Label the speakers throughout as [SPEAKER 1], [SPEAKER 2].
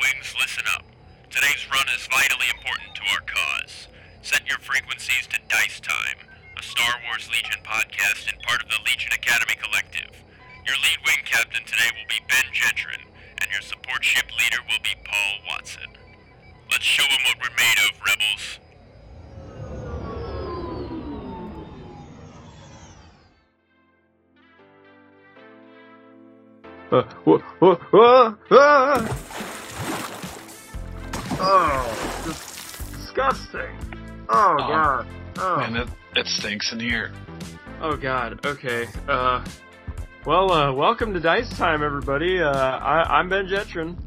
[SPEAKER 1] wings, listen up. Today's run is vitally important to our cause. Set your frequencies to Dice Time, a Star Wars Legion podcast and part of the Legion Academy Collective. Your lead wing captain today will be Ben Jetron, and your support ship leader will be Paul Watson. Let's show them what we're made of, rebels.
[SPEAKER 2] Uh, wha- wha- wha- ah! Oh, dis- disgusting. Oh, god. Oh.
[SPEAKER 3] Man, it, it stinks in here.
[SPEAKER 2] oh god. Okay. Uh, well, uh, welcome to Dice Time, everybody. Uh, I, I'm Ben Jetron,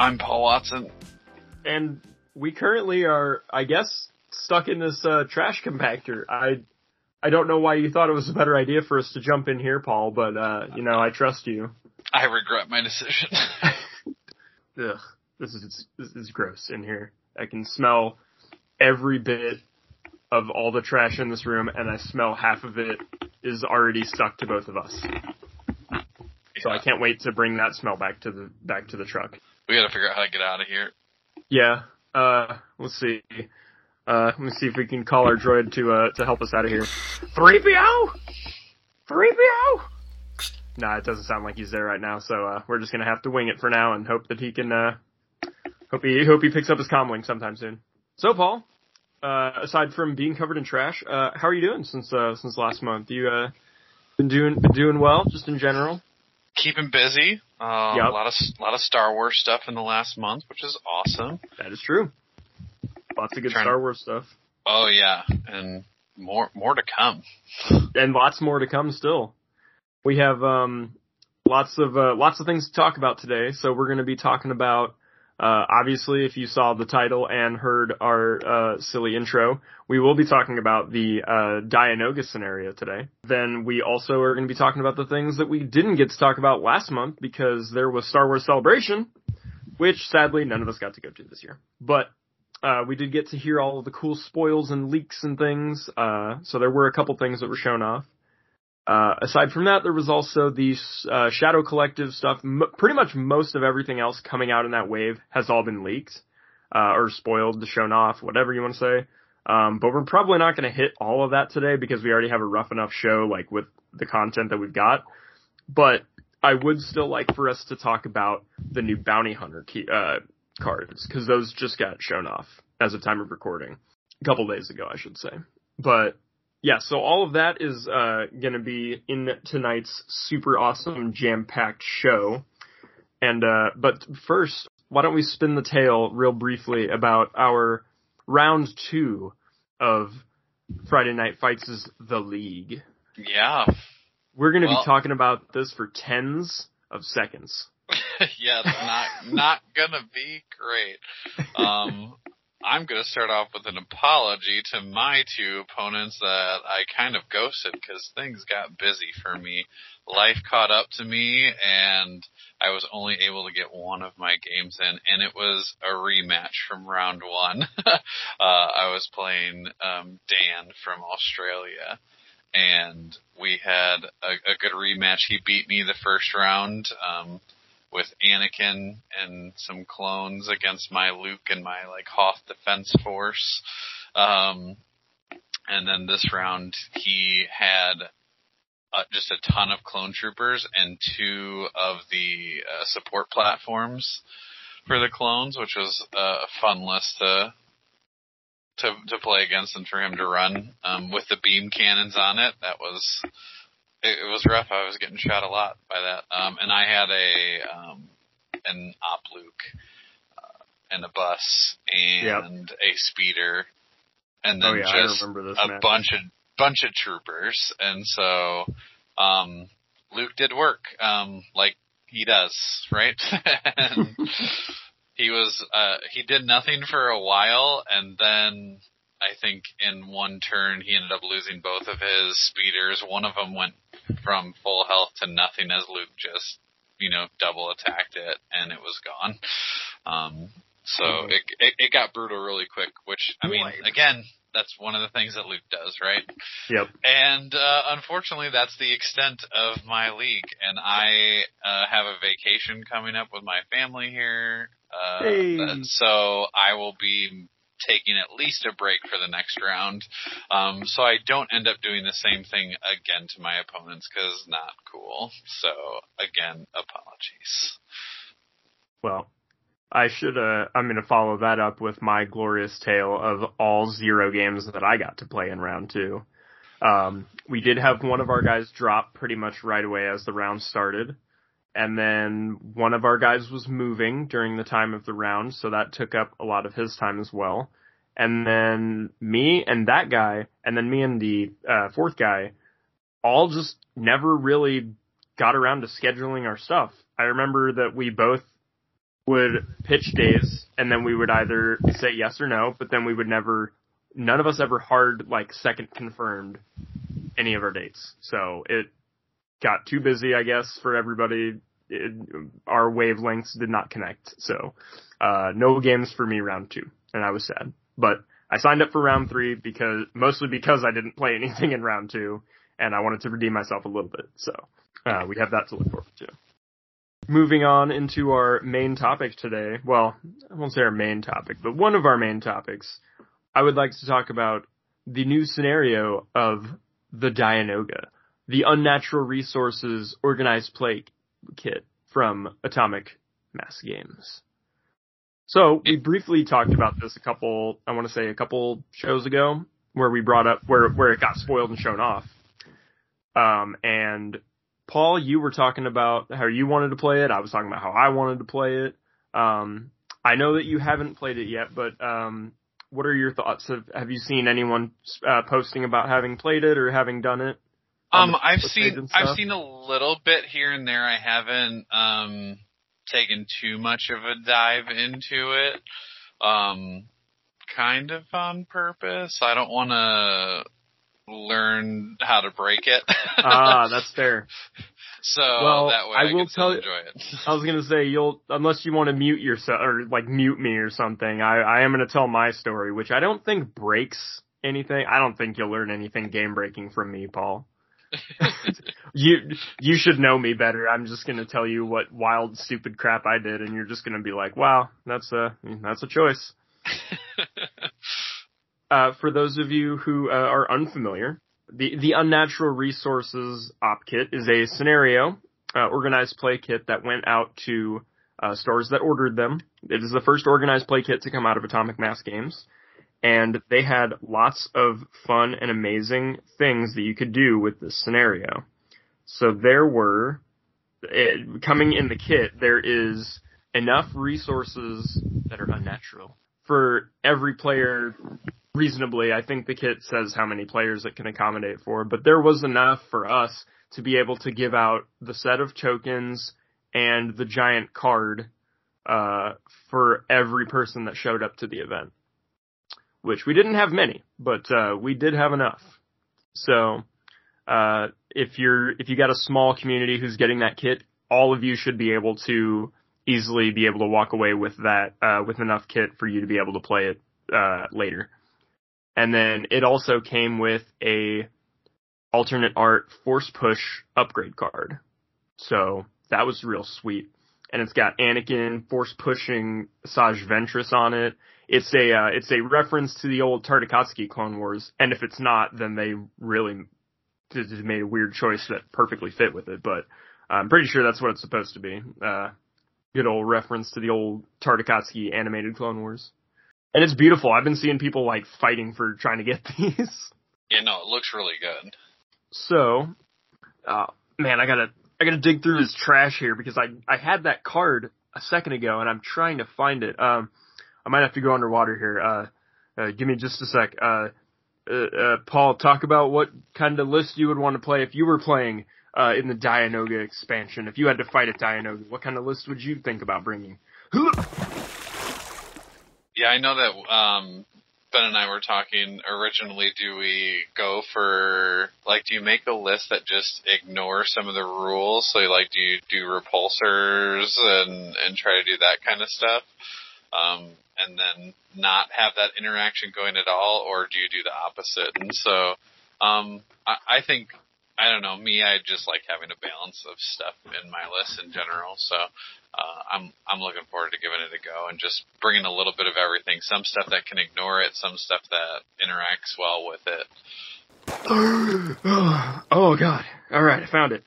[SPEAKER 3] I'm Paul Watson.
[SPEAKER 2] and we currently are, I guess, stuck in this uh, trash compactor. I, I don't know why you thought it was a better idea for us to jump in here, Paul, but uh, you know, I trust you.
[SPEAKER 3] I regret my decision.
[SPEAKER 2] Ugh, this is this is gross in here. I can smell every bit of all the trash in this room, and I smell half of it is already stuck to both of us. So I can't wait to bring that smell back to the back to the truck.
[SPEAKER 3] we gotta figure out how to get out of here.
[SPEAKER 2] Yeah. Uh, let's see. Uh, let me see if we can call our droid to uh to help us out of here. Three PO. Three PO. Nah, it doesn't sound like he's there right now, so uh, we're just gonna have to wing it for now and hope that he can. Uh, hope he hope he picks up his comlink sometime soon. So, Paul, uh, aside from being covered in trash, uh, how are you doing since uh, since last month? You uh, been doing been doing well, just in general.
[SPEAKER 3] Keeping busy. Um,
[SPEAKER 2] Yep.
[SPEAKER 3] A lot of lot of Star Wars stuff in the last month, which is awesome.
[SPEAKER 2] That is true. Lots of good
[SPEAKER 3] Trying-
[SPEAKER 2] Star Wars stuff,
[SPEAKER 3] Oh yeah, and more more to come.
[SPEAKER 2] and lots more to come still. We have um, lots of uh, lots of things to talk about today. So we're going to be talking about. Uh, obviously, if you saw the title and heard our uh, silly intro, we will be talking about the uh, Dianoga scenario today. Then we also are going to be talking about the things that we didn't get to talk about last month because there was Star Wars Celebration, which sadly none of us got to go to this year. But uh, we did get to hear all of the cool spoils and leaks and things. Uh, so there were a couple things that were shown off. Uh, aside from that, there was also the uh, Shadow Collective stuff. M- pretty much most of everything else coming out in that wave has all been leaked uh, or spoiled, shown off, whatever you want to say. Um, but we're probably not going to hit all of that today because we already have a rough enough show, like with the content that we've got. But I would still like for us to talk about the new Bounty Hunter key, uh, cards because those just got shown off as of time of recording a couple days ago, I should say. But yeah, so all of that is uh, going to be in tonight's super awesome jam-packed show. And uh, but first, why don't we spin the tale real briefly about our round two of Friday Night Fights is the League.
[SPEAKER 3] Yeah,
[SPEAKER 2] We're going to
[SPEAKER 3] Well-
[SPEAKER 2] be talking about this for tens of seconds.
[SPEAKER 3] yeah, it's not not gonna be great. Um, I'm gonna start off with an apology to my two opponents that I kind of ghosted because things got busy for me. Life caught up to me, and I was only able to get one of my games in, and it was a rematch from round one. uh, I was playing um, Dan from Australia and we had a, a good rematch. He beat me the first round um, with Anakin and some clones against my Luke and my like Hoth defense force. Um, and then this round he had uh, just a ton of clone troopers and two of the uh, support platforms for the clones, which was uh, a fun list to to to play against and for him to run um, with the beam cannons on it. That was it, it was rough. I was getting shot a lot by that. Um, and I had a um, an op Luke uh, and a bus and a speeder, and then
[SPEAKER 2] Oh yeah,
[SPEAKER 3] just a
[SPEAKER 2] match.
[SPEAKER 3] bunch of bunch of troopers. And so um, Luke did work um, like he does, right? and he was uh he did nothing for a while and then I think in one turn he ended up losing both of his speeders. One of them went from full health to nothing as Luke just, you know, double attacked it and it was gone. Um so
[SPEAKER 2] Mhm.
[SPEAKER 3] it, it it got brutal really quick, which I mean, again, that's one of the things that Luke does, right?
[SPEAKER 2] Yep.
[SPEAKER 3] And uh, unfortunately, that's the extent of my league. And I uh, have a vacation coming up with my family here Uh,
[SPEAKER 2] Hey.
[SPEAKER 3] so I will be taking at least a break for the next round, um, so I don't end up doing the same thing again to my opponents because not cool. So again, apologies.
[SPEAKER 2] Well, I should. Uh, I'm going to follow that up with my glorious tale of all zero games that I got to play in round two. Um, we did have one of our guys drop pretty much right away as the round started, and then one of our guys was moving during the time of the round, so that took up a lot of his time as well. And then me and that guy, and then me and the uh, fourth guy, all just never really got around to scheduling our stuff. I remember that we both would pitch days and then we would either say yes or no, but then we would never, none of us ever hard like second confirmed any of our dates. So it got too busy, I guess, for everybody. It, our wavelengths did not connect. So, uh, no games for me round two and I was sad, but I signed up for round three because, mostly because I didn't play anything in round two and I wanted to redeem myself a little bit. So, uh, we have that to look forward to. Moving on into our main topic today. Well, I won't say our main topic, but one of our main topics. I would like to talk about the new scenario of the Dianoga, the unnatural resources organized play kit from Atomic Mass Games. So we briefly talked about this a couple, I want to say a couple shows ago, where we brought up where where it got spoiled and shown off. Um, and Paul, you were talking about how you wanted to play it. I was talking about how I wanted to play it. Um, I know that you haven't played it yet, but um, what are your thoughts? Have Have you seen anyone uh, posting about having played it or having done it?
[SPEAKER 3] Um, I've seen I've seen a little bit here and there. I haven't um taken too much of a dive into it. Um, kind of on purpose. I don't want to learn how to break it.
[SPEAKER 2] ah, that's fair.
[SPEAKER 3] so
[SPEAKER 2] well,
[SPEAKER 3] that way
[SPEAKER 2] I
[SPEAKER 3] I,
[SPEAKER 2] will tell you-
[SPEAKER 3] enjoy it.
[SPEAKER 2] I was gonna say you'll unless you want to mute yourself or like mute me or something. I I am gonna tell my story, which I don't think breaks anything. I don't think you'll learn anything game breaking from me, Paul. you you should know me better. I'm just gonna tell you what wild stupid crap I did, and you're just gonna be like, "Wow, that's a that's a choice." Uh, for those of you who uh, are unfamiliar, the the unnatural resources op kit is a scenario uh, organized play kit that went out to uh, stores that ordered them. It is the first organized play kit to come out of Atomic Mass Games, and they had lots of fun and amazing things that you could do with this scenario. So there were it, coming in the kit. There is enough resources that are unnatural for every player reasonably. I think the kit says how many players it can accommodate for, but there was enough for us to be able to give out the set of tokens and the giant card uh, for every person that showed up to the event. Which we didn't have many, but uh, we did have enough. So uh, if you're if you got a small community who's getting that kit, all of you should be able to easily be able to walk away with that uh, with enough kit for you to be able to play it uh, later. And then it also came with a alternate art force push upgrade card. So that was real sweet. And it's got Anakin force pushing Saj Ventress on it. It's a uh, it's a reference to the old Tartakovsky Clone Wars, and if it's not, then they really just made a weird choice that perfectly fit with it. But I'm pretty sure that's what it's supposed to be. Uh, good old reference to the old Tartakovsky animated Clone Wars. And it's beautiful. I've been seeing people like fighting for trying to get these.
[SPEAKER 3] yeah, no, it looks really good.
[SPEAKER 2] So, uh, man, I gotta, I gotta dig through this trash here because I, I had that card a second ago and I'm trying to find it. Um, I might have to go underwater here. Uh, uh give me just a sec. Uh, uh, uh, Paul, talk about what kind of list you would want to play if you were playing, uh, in the Dianoga expansion. If you had to fight at Dianoga, what kind of list would you think about bringing?
[SPEAKER 3] Yeah, I know that um Ben and I were talking originally do we go for like do you make a list that just ignores some of the rules? So like do you do repulsors and and try to do that kind of stuff? Um and then not have that interaction going at all or do you do the opposite? And so um I, I think I don't know me. I just like having a balance of stuff in my list in general. So uh, I'm I'm looking forward to giving it a go and just bringing a little bit of everything. Some stuff that can ignore it, some stuff that interacts well with it.
[SPEAKER 2] oh god! All right, I found it.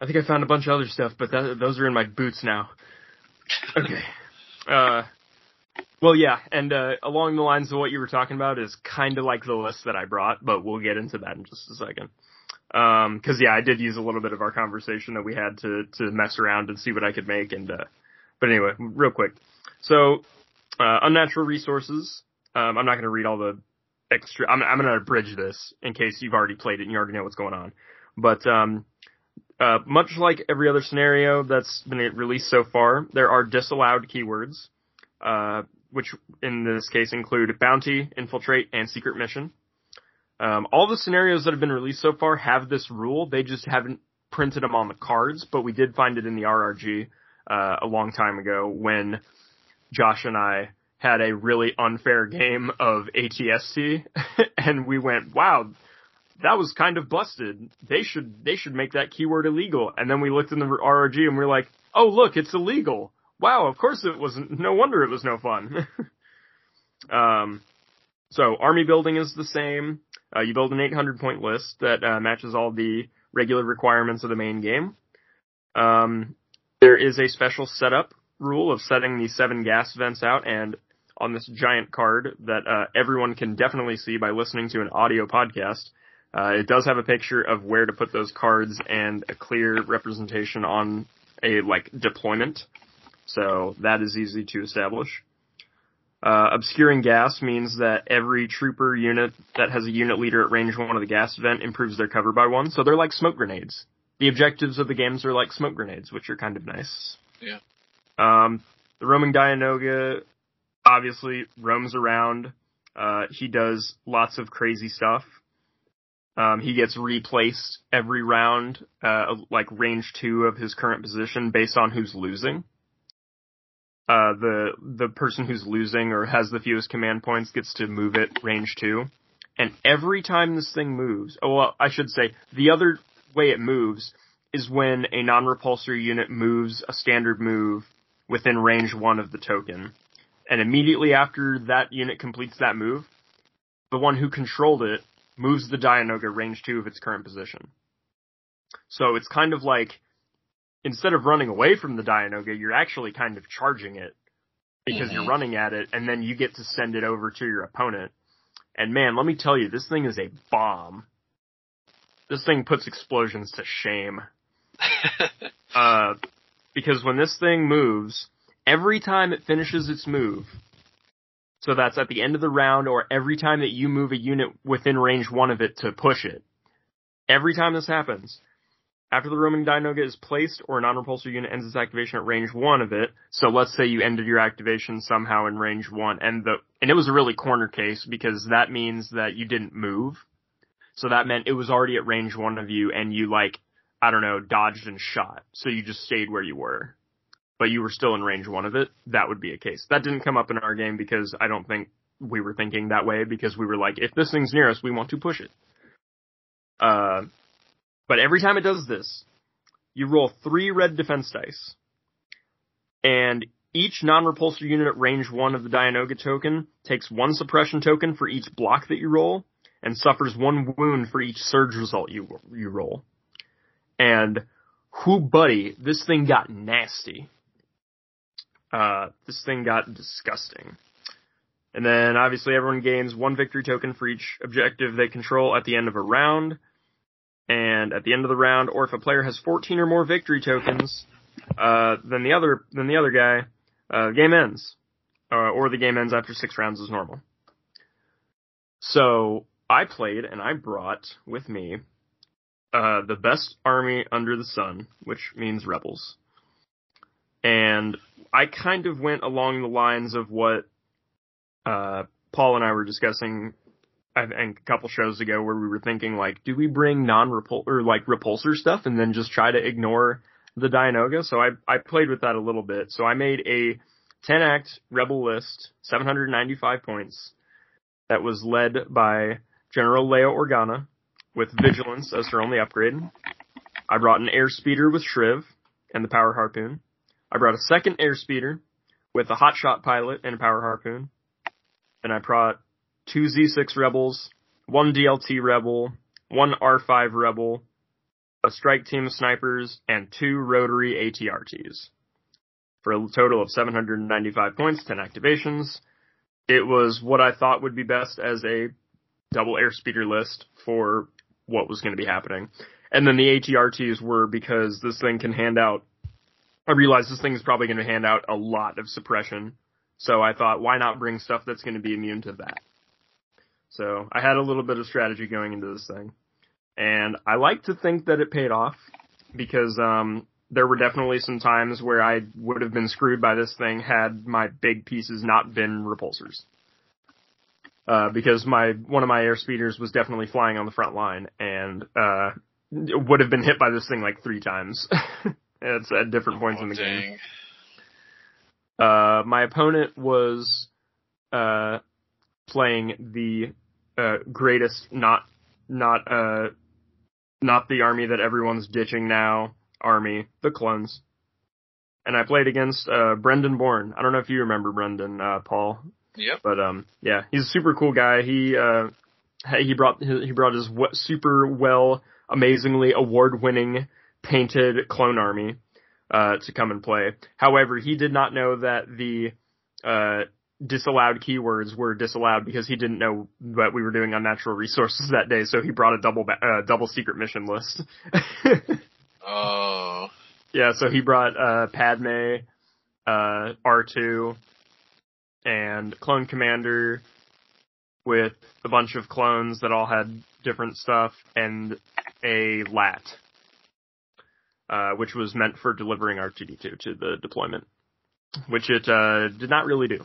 [SPEAKER 2] I think I found a bunch of other stuff, but that, those are in my boots now. Okay. Uh, well, yeah, and uh, along the lines of what you were talking about is kind of like the list that I brought, but we'll get into that in just a second. Um, cause yeah, I did use a little bit of our conversation that we had to, to mess around and see what I could make and, uh, but anyway, real quick. So, uh, unnatural resources, um, I'm not gonna read all the extra, I'm, I'm gonna abridge this in case you've already played it and you already know what's going on. But, um, uh, much like every other scenario that's been released so far, there are disallowed keywords, uh, which in this case include bounty, infiltrate, and secret mission. Um, all the scenarios that have been released so far have this rule. They just haven't printed them on the cards, but we did find it in the RRG uh, a long time ago when Josh and I had a really unfair game of ATST, and we went, "Wow, that was kind of busted. They should they should make that keyword illegal." And then we looked in the RRG and we are like, "Oh, look, it's illegal." Wow, of course it wasn't. No wonder it was no fun. um, so army building is the same. Uh, you build an 800 point list that uh, matches all the regular requirements of the main game. Um, there is a special setup rule of setting the seven gas vents out, and on this giant card that uh, everyone can definitely see by listening to an audio podcast, uh, it does have a picture of where to put those cards and a clear representation on a like deployment. So that is easy to establish. Uh, obscuring gas means that every trooper unit that has a unit leader at range one of the gas vent improves their cover by one. So they're like smoke grenades. The objectives of the games are like smoke grenades, which are kind of nice.
[SPEAKER 3] Yeah.
[SPEAKER 2] Um, the roaming Dianoga obviously roams around. Uh, he does lots of crazy stuff. Um, he gets replaced every round, uh, like range two of his current position based on who's losing uh, the the person who's losing or has the fewest command points gets to move it range two. And every time this thing moves, oh well, I should say the other way it moves is when a non-repulsor unit moves a standard move within range one of the token. And immediately after that unit completes that move, the one who controlled it moves the Dianoga range two of its current position. So it's kind of like instead of running away from the Dianoga, you're actually kind of charging it because mm-hmm. you're running at it and then you get to send it over to your opponent. And man, let me tell you, this thing is a bomb. This thing puts explosions to shame. uh, because when this thing moves, every time it finishes its move, so that's at the end of the round or every time that you move a unit within range one of it to push it, every time this happens, after the roaming Dianoga is placed or a non-repulsor unit ends its activation at range one of it, so let's say you ended your activation somehow in range one, and the and it was a really corner case because that means that you didn't move. So that meant it was already at range one of you and you like, I don't know, dodged and shot. So you just stayed where you were. But you were still in range one of it. That would be a case. That didn't come up in our game because I don't think we were thinking that way because we were like, if this thing's near us, we want to push it. Uh, but every time it does this, you roll three red defense dice. And each non-repulsor unit at range one of the Dianoga token takes one suppression token for each block that you roll, and suffers one wound for each surge result you you roll. And whoo buddy, this thing got nasty. Uh, this thing got disgusting. And then obviously everyone gains one victory token for each objective they control at the end of a round. And at the end of the round, or if a player has 14 or more victory tokens, uh, than the other, than the other guy, uh, game ends. Uh, or the game ends after six rounds as normal. So, I played and I brought with me, uh, the best army under the sun, which means rebels. And I kind of went along the lines of what, uh, Paul and I were discussing I think a couple shows ago where we were thinking like, do we bring non-repul or like repulsor stuff and then just try to ignore the Dianoga? So I I played with that a little bit. So I made a 10 act rebel list, 795 points, that was led by General Leia Organa, with Vigilance as her only upgrade. I brought an Airspeeder with Shriv and the Power Harpoon. I brought a second Airspeeder with a Hotshot Pilot and a Power Harpoon. And I brought two Z6 Rebels, one DLT Rebel, one R5 Rebel, a strike team of snipers, and two rotary ATRTs. For a total of 795 points, 10 activations. It was what I thought would be best as a double airspeeder list for what was going to be happening. And then the ATRTs were because this thing can hand out, I realized this thing is probably going to hand out a lot of suppression. So I thought, why not bring stuff that's going to be immune to that? So I had a little bit of strategy going into this thing and I like to think that it paid off because um, there were definitely some times where I would have been screwed by this thing had my big pieces not been repulsors. Uh, because my one of my air speeders was definitely flying on the front line and uh, would have been hit by this thing like three times. it's at different points oh, in the dang. game. Uh, my opponent was uh, playing the uh, greatest, not not uh, not the army that everyone's ditching now army, the clones. And I played against uh, Brendan Bourne. I don't know if you remember Brendan, uh, Paul.
[SPEAKER 3] Yep.
[SPEAKER 2] But um, yeah, he's a super cool guy. He uh, he brought he brought his super well, amazingly award-winning painted clone army uh, to come and play. However, he did not know that the uh, disallowed keywords were disallowed because he didn't know what we were doing unnatural resources that day, so he brought a double uh, double secret mission list.
[SPEAKER 3] oh.
[SPEAKER 2] Yeah, so he brought uh, Padme, uh, R2, and Clone Commander with a bunch of clones that all had different stuff, and a LAT, uh, which was meant for delivering R2D2 to the deployment, which it uh, did not really do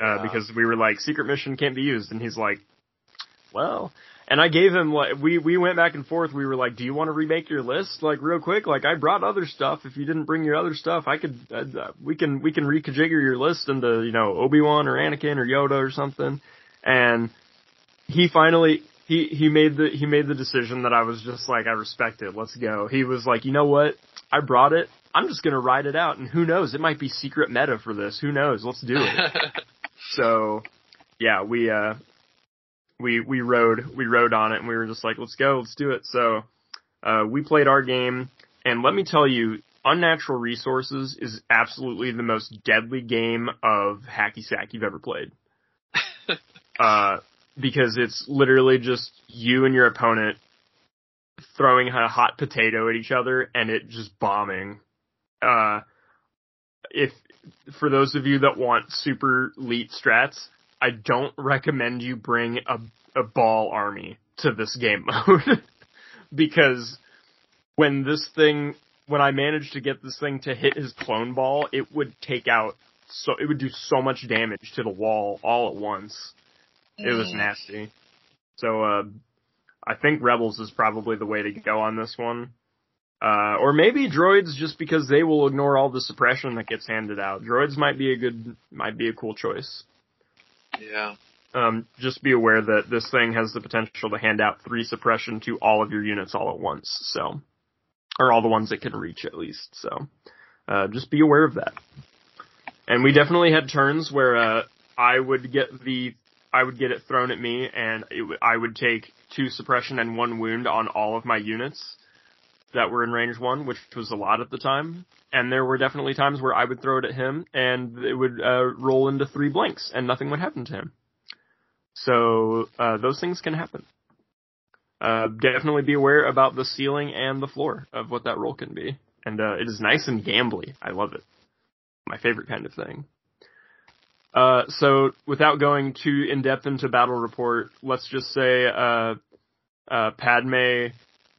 [SPEAKER 2] uh, because we were like, secret mission can't be used, and he's like, well, and I gave him like we we went back and forth. We were like, "Do you want to remake your list like real quick? Like I brought other stuff. If you didn't bring your other stuff, I could uh, we can we can reconfigure your list into you know Obi Wan or Anakin or Yoda or something." And he finally he he made the he made the decision that I was just like, I respect it. Let's go. He was like, you know what? I brought it. I'm just gonna ride it out, and who knows? It might be secret meta for this. Who knows? Let's do it. So, yeah, we uh, we we rode we rode on it, and we were just like, let's go, let's do it. So, uh, we played our game, and let me tell you, Unnatural Resources is absolutely the most deadly game of hacky sack you've ever played. uh, because it's literally just you and your opponent throwing a hot potato at each other and it just bombing. Uh, if for those of you that want super elite strats, I don't recommend you bring a, a ball army to this game mode. because when this thing, when I managed to get this thing to hit his clone ball, it would take out so, it would do so much damage to the wall all at once. It was nasty. So, uh, I think Rebels is probably the way to go on this one. Uh, or maybe droids just because they will ignore all the suppression that gets handed out. Droids might be a good, might be a cool choice.
[SPEAKER 3] Yeah.
[SPEAKER 2] Um, just be aware that this thing has the potential to hand out three suppression to all of your units all at once. So, or all the ones it can reach at least. So, uh, just be aware of that. And we definitely had turns where, uh, I would get the, I would get it thrown at me and it, I would take two suppression and one wound on all of my units that were in range one, which was a lot at the time. And there were definitely times where I would throw it at him and it would uh, roll into three blanks and nothing would happen to him. So uh, those things can happen. Uh, definitely be aware about the ceiling and the floor of what that roll can be. And uh, it is nice and gambly. I love it. My favorite kind of thing. Uh, so without going too in depth into battle report, let's just say uh, Padme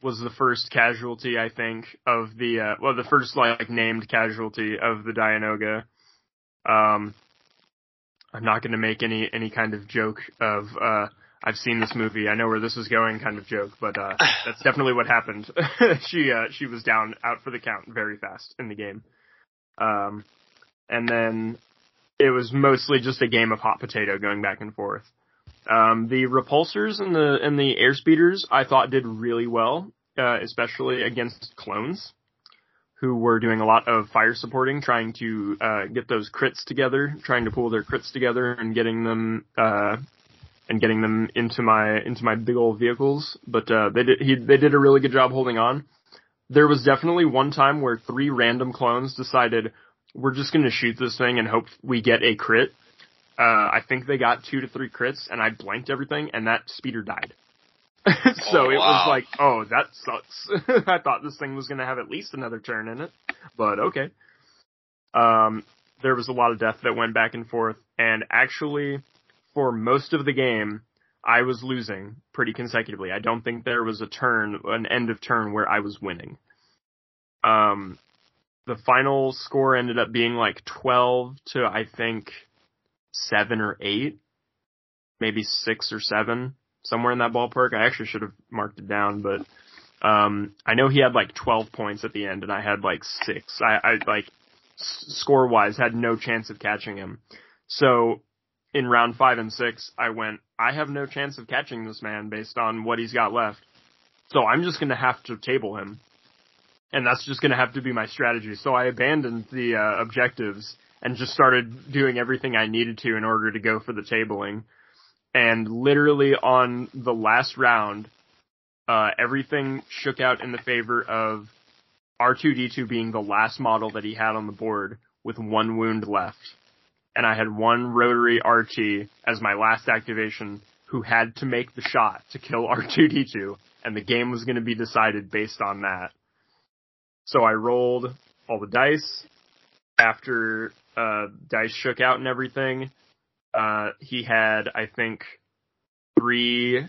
[SPEAKER 2] was the first casualty, I think, of the uh, well, the first like named casualty of the Dianoga. Um, I'm not going to make any any kind of joke of uh, I've seen this movie, I know where this is going kind of joke, but uh, that's definitely what happened. she uh, she was down out for the count very fast in the game, um, and then it was mostly just a game of hot potato going back and forth. Um, the repulsors and the and the airspeeders I thought did really well, uh, especially against clones, who were doing a lot of fire supporting, trying to uh, get those crits together, trying to pull their crits together and getting them uh, and getting them into my into my big old vehicles. But uh, they did he, they did a really good job holding on. There was definitely one time where three random clones decided we're just going to shoot this thing and hope we get a crit uh, I think they got two to three crits, and I blanked everything, and that speeder died. so
[SPEAKER 3] Oh,
[SPEAKER 2] it was like, oh, that sucks. I thought this thing was going to have at least another turn in it, but okay. Um, there was a lot of death that went back and forth, and actually, for most of the game, I was losing pretty consecutively. I don't think there was a turn, an end of turn where I was winning. Um, the final score ended up being like 12 to, I think, seven or eight, maybe six or seven, somewhere in that ballpark. I actually should have marked it down, but um, I know he had like 12 points at the end, and I had like six. I, I like score wise had no chance of catching him. So in round five and six, I went, I have no chance of catching this man based on what he's got left. So I'm just going to have to table him. And that's just going to have to be my strategy. So I abandoned the uh, objectives and just started doing everything I needed to in order to go for the tabling. And literally on the last round, uh, everything shook out in the favor of R2D2 being the last model that he had on the board with one wound left. And I had one rotary RT as my last activation who had to make the shot to kill R2D2 and the game was going to be decided based on that. So I rolled all the dice after uh, dice shook out and everything. Uh, he had, I think, three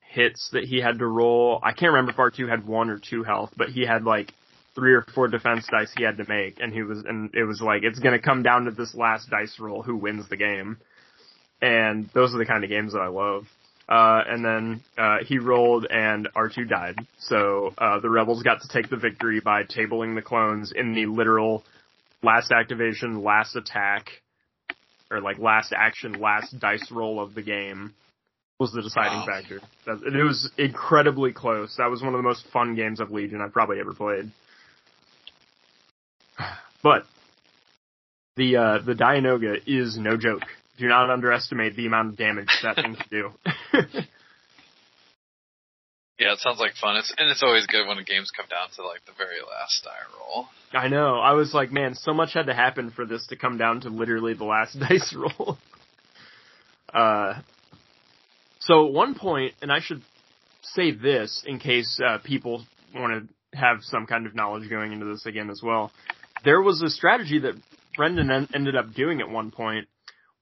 [SPEAKER 2] hits that he had to roll. I can't remember if R2 had one or two health, but he had like three or four defense dice he had to make, and he was, and it was like, it's gonna come down to this last dice roll who wins the game. And those are the kind of games that I love. Uh, and then, uh, he rolled and R2 died. So, uh, the rebels got to take the victory by tabling the clones in the literal last activation, last attack, or like last action, last dice roll of the game was the deciding
[SPEAKER 3] Wow.
[SPEAKER 2] factor. That, it was incredibly close. That was one of the most fun games of Legion I've probably ever played. But the uh, the Dianoga is no joke. Do not underestimate the amount of damage that thing can do.
[SPEAKER 3] Yeah, it sounds like fun. It's and it's always good when the games come down to like the very last die roll.
[SPEAKER 2] I know. I was like, man, so much had to happen for this to come down to literally the last dice roll. uh, so at one point, and I should say this in case uh, people want to have some kind of knowledge going into this again as well. There was a strategy that Brendan en- ended up doing at one point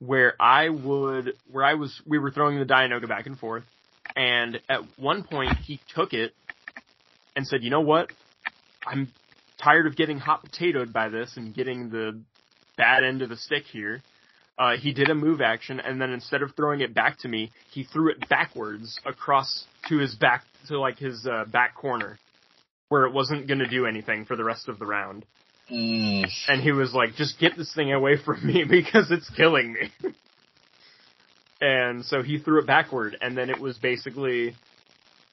[SPEAKER 2] where I would, where I was, we were throwing the Dianoga back and forth, and at one point he took it and said, you know what? I'm tired of getting hot potatoed by this and getting the bad end of the stick here. Uh, he did a move action, and then instead of throwing it back to me, he threw it backwards across to his back, to like his uh, back corner, where it wasn't going to do anything for the rest of the round.
[SPEAKER 3] Mm.
[SPEAKER 2] And he was like, "Just get this thing away from me because it's killing me." and so he threw it backward, and then it was basically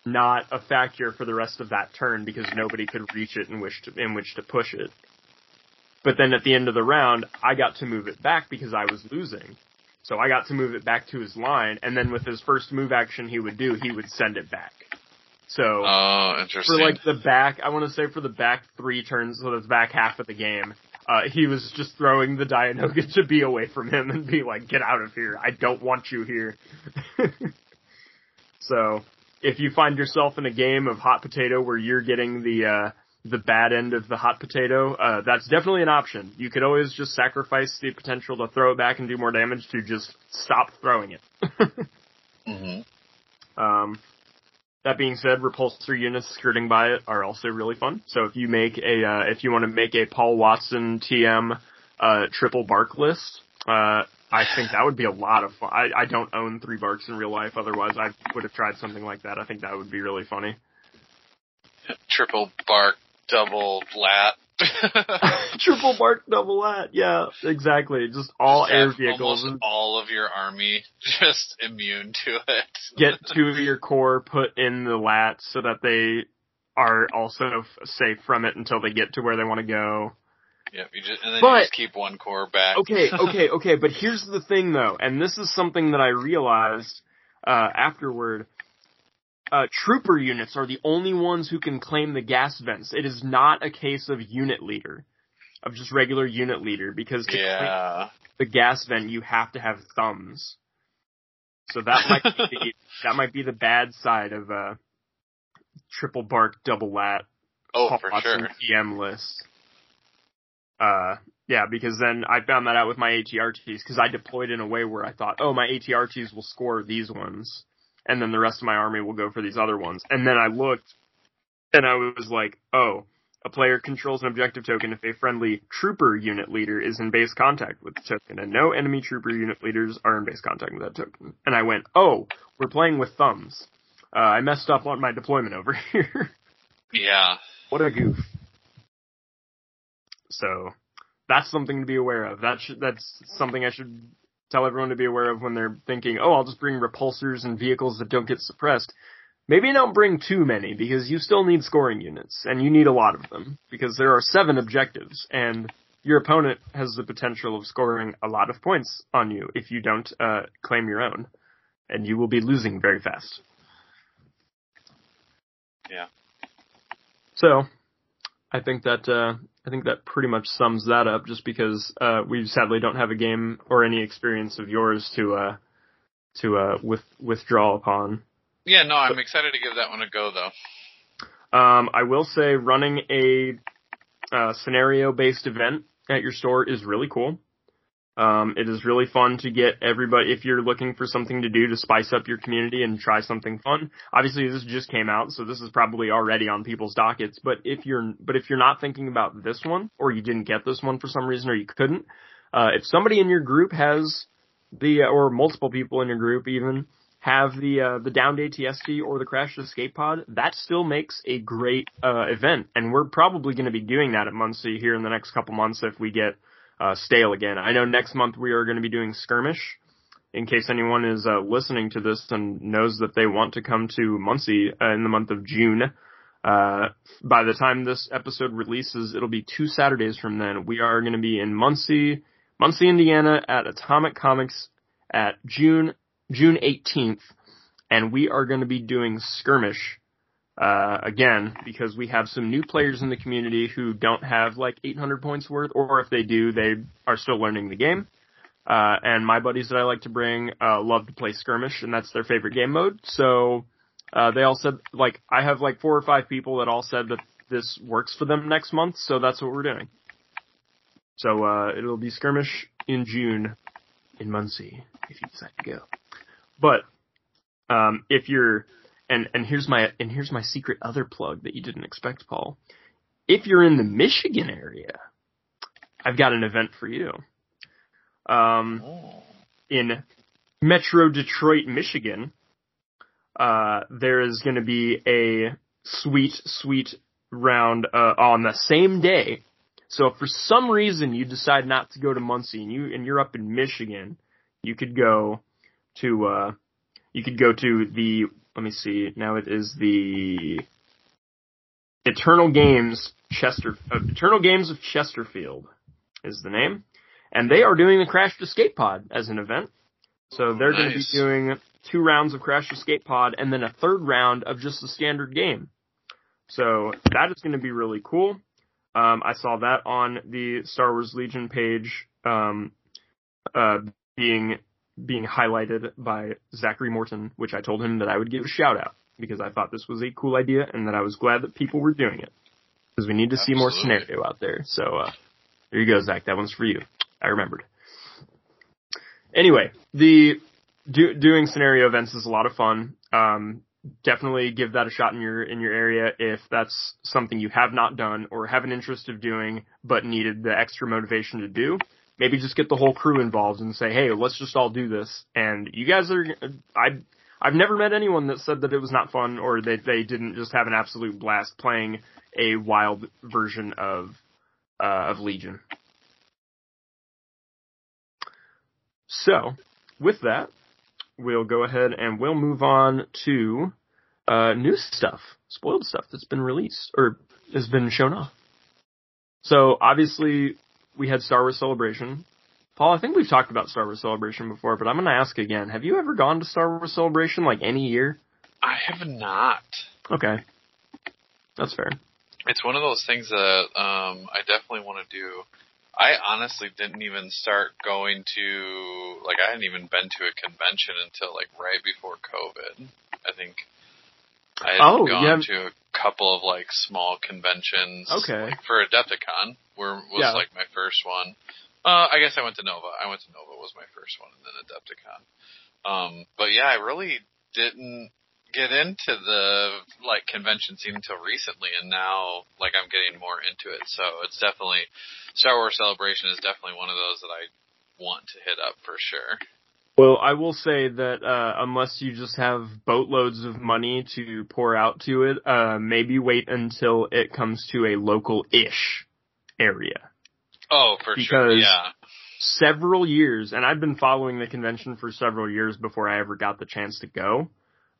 [SPEAKER 2] not a factor for the rest of that turn because nobody could reach it in which to, in which to push it. But then at the end of the round, I got to move it back because I was losing. So I got to move it back to his line, and then with his first move action he would do, he would send it back. So
[SPEAKER 3] Oh,
[SPEAKER 2] for like the back, I want to say for the back three turns, so the back half of the game, uh, he was just throwing the Dianoga to be away from him and be like, get out of here. I don't want you here. so, if you find yourself in a game of hot potato where you're getting the, uh, the bad end of the hot potato, uh, that's definitely an option. You could always just sacrifice the potential to throw it back and do more damage to just stop throwing it.
[SPEAKER 3] hmm
[SPEAKER 2] Um, that being said, repulsor units skirting by it are also really fun. So if you make a, uh, if you want to make a Paul Watson TM, uh, triple bark list, uh, I think that would be a lot of fun. I, I don't own three barks in real life, otherwise I would have tried something like that. I think that would be really funny.
[SPEAKER 3] Triple bark, double lat
[SPEAKER 2] Triple bark double lat. Yeah, exactly. Just all
[SPEAKER 3] Just
[SPEAKER 2] air vehicles.
[SPEAKER 3] Almost all of your army just immune to it.
[SPEAKER 2] Get two of your core put in the lat so that they are also safe from it until they get to where they want to go.
[SPEAKER 3] Yep, you just and then
[SPEAKER 2] But-
[SPEAKER 3] you just keep one core back.
[SPEAKER 2] Okay, okay, okay, but here's the thing though, and this is something that I realized uh, afterward. Uh, trooper units are the only ones who can claim the gas vents. It is not a case of unit leader, of just regular unit leader, because to claim
[SPEAKER 3] yeah.
[SPEAKER 2] the gas vent you have to have thumbs. So that might be the, that might be the bad side of uh, triple bark double lat
[SPEAKER 3] Oh,
[SPEAKER 2] Paul
[SPEAKER 3] for
[SPEAKER 2] Watson
[SPEAKER 3] sure.
[SPEAKER 2] PM list. Uh, yeah, because then I found that out with my ATRTs because I deployed in a way where I thought, oh, my ATRTs will score these ones, and then the rest of my army will go for these other ones. And then I looked, and I was like, oh, a player controls an objective token if a friendly trooper unit leader is in base contact with the token, and no enemy trooper unit leaders are in base contact with that token. And I went, oh, we're playing with thumbs. Uh, I messed up on my deployment over here.
[SPEAKER 3] Yeah.
[SPEAKER 2] What a goof. So that's something to be aware of. That should, that's something I should tell everyone to be aware of when they're thinking, oh, I'll just bring repulsors and vehicles that don't get suppressed. Maybe don't bring too many because you still need scoring units and you need a lot of them because there are seven objectives and your opponent has the potential of scoring a lot of points on you if you don't uh, claim your own and you will be losing very fast.
[SPEAKER 3] Yeah.
[SPEAKER 2] So, I think that uh, I think that pretty much sums that up. Just because uh, we sadly don't have a game or any experience of yours to uh, to uh, with withdraw upon.
[SPEAKER 3] Yeah, no, I'm excited to give that one a go though.
[SPEAKER 2] Um, I will say running a uh, scenario based event at your store is really cool. Um, it is really fun to get everybody, if you're looking for something to do to spice up your community and try something fun. Obviously this just came out, so this is probably already on people's dockets, but if you're, but if you're not thinking about this one, or you didn't get this one for some reason, or you couldn't, uh, if somebody in your group has the, or multiple people in your group even, have the uh, the downed ATST or the crashed escape pod, that still makes a great uh, event, and we're probably going to be doing that at Muncie here in the next couple months if we get uh, stale again. I know next month we are going to be doing skirmish. In case anyone is uh, listening to this and knows that they want to come to Muncie uh, in the month of June, uh, by the time this episode releases, it'll be two Saturdays from then. We are going to be in Muncie, Muncie, Indiana, at Atomic Comics at June June 18th, and we are going to be doing skirmish uh, again because we have some new players in the community who don't have like 800 points worth, or if they do, they are still learning the game. Uh, and my buddies that I like to bring uh, love to play skirmish, and that's their favorite game mode. So uh, they all said like I have like four or five people that all said that this works for them next month, so that's what we're doing. So uh, it'll be skirmish in June in Muncie if you decide to go. But um, if you're and and here's my and here's my secret other plug that you didn't expect, Paul. If you're in the Michigan area, I've got an event for you. Um,
[SPEAKER 3] Oh.
[SPEAKER 2] in Metro Detroit, Michigan, uh, there is going to be a sweet, sweet round uh, on the same day. So if for some reason you decide not to go to Muncie and you and you're up in Michigan, you could go to uh, you could go to the let me see now it is the Eternal Games Chester uh, Eternal Games of Chesterfield is the name, and they are doing the Crashed Escape Pod as an event. So they're going to be doing two rounds of Crashed Escape Pod and then a third round of just the standard game. So that is going to be really cool. Um, I saw that on the Star Wars Legion page, um, uh, being being highlighted by Zachary Morton, which I told him that I would give a shout out because I thought this was a cool idea and that I was glad that people were doing it because we need to see more scenario out there. So uh, there you go, Zach. That one's for you. I remembered. Anyway, the do, doing scenario events is a lot of fun. Um, definitely give that a shot in your in your area if that's something you have not done or have an interest of doing but needed the extra motivation to do. Maybe just get the whole crew involved and say, "Hey, let's just all do this." And you guys are I I've never met anyone that said that it was not fun or that they didn't just have an absolute blast playing a wild version of uh, of Legion. So, with that, we'll go ahead and we'll move on to uh, new stuff, spoiled stuff that's been released or has been shown off. So obviously we had Star Wars Celebration. Paul, I think we've talked about Star Wars Celebration before, but I'm going to ask again. Have you ever gone to Star Wars Celebration like any year?
[SPEAKER 3] I have not.
[SPEAKER 2] Okay. That's fair.
[SPEAKER 3] It's one of those things that um, I definitely want to do. I honestly didn't even start going to like I hadn't even been to a convention until like right before COVID. I think I had
[SPEAKER 2] Oh,
[SPEAKER 3] gone to a couple of like small conventions.
[SPEAKER 2] Okay.
[SPEAKER 3] Like for Adepticon, where was
[SPEAKER 2] Yeah.
[SPEAKER 3] like my first one. Uh, I guess I went to Nova. I went to Nova was my first one, and then Adepticon. Um, but yeah, I really didn't get into the like convention scene until recently, and now like I'm getting more into it. So it's definitely Star Wars Celebration is definitely one of those that I want to hit up for sure.
[SPEAKER 2] Well, I will say that uh, unless you just have boatloads of money to pour out to it, uh, maybe wait until it comes to a local-ish area.
[SPEAKER 3] Oh, for sure.
[SPEAKER 2] Because-
[SPEAKER 3] Yeah.
[SPEAKER 2] Several years, and I've been following the convention for several years before I ever got the chance to go.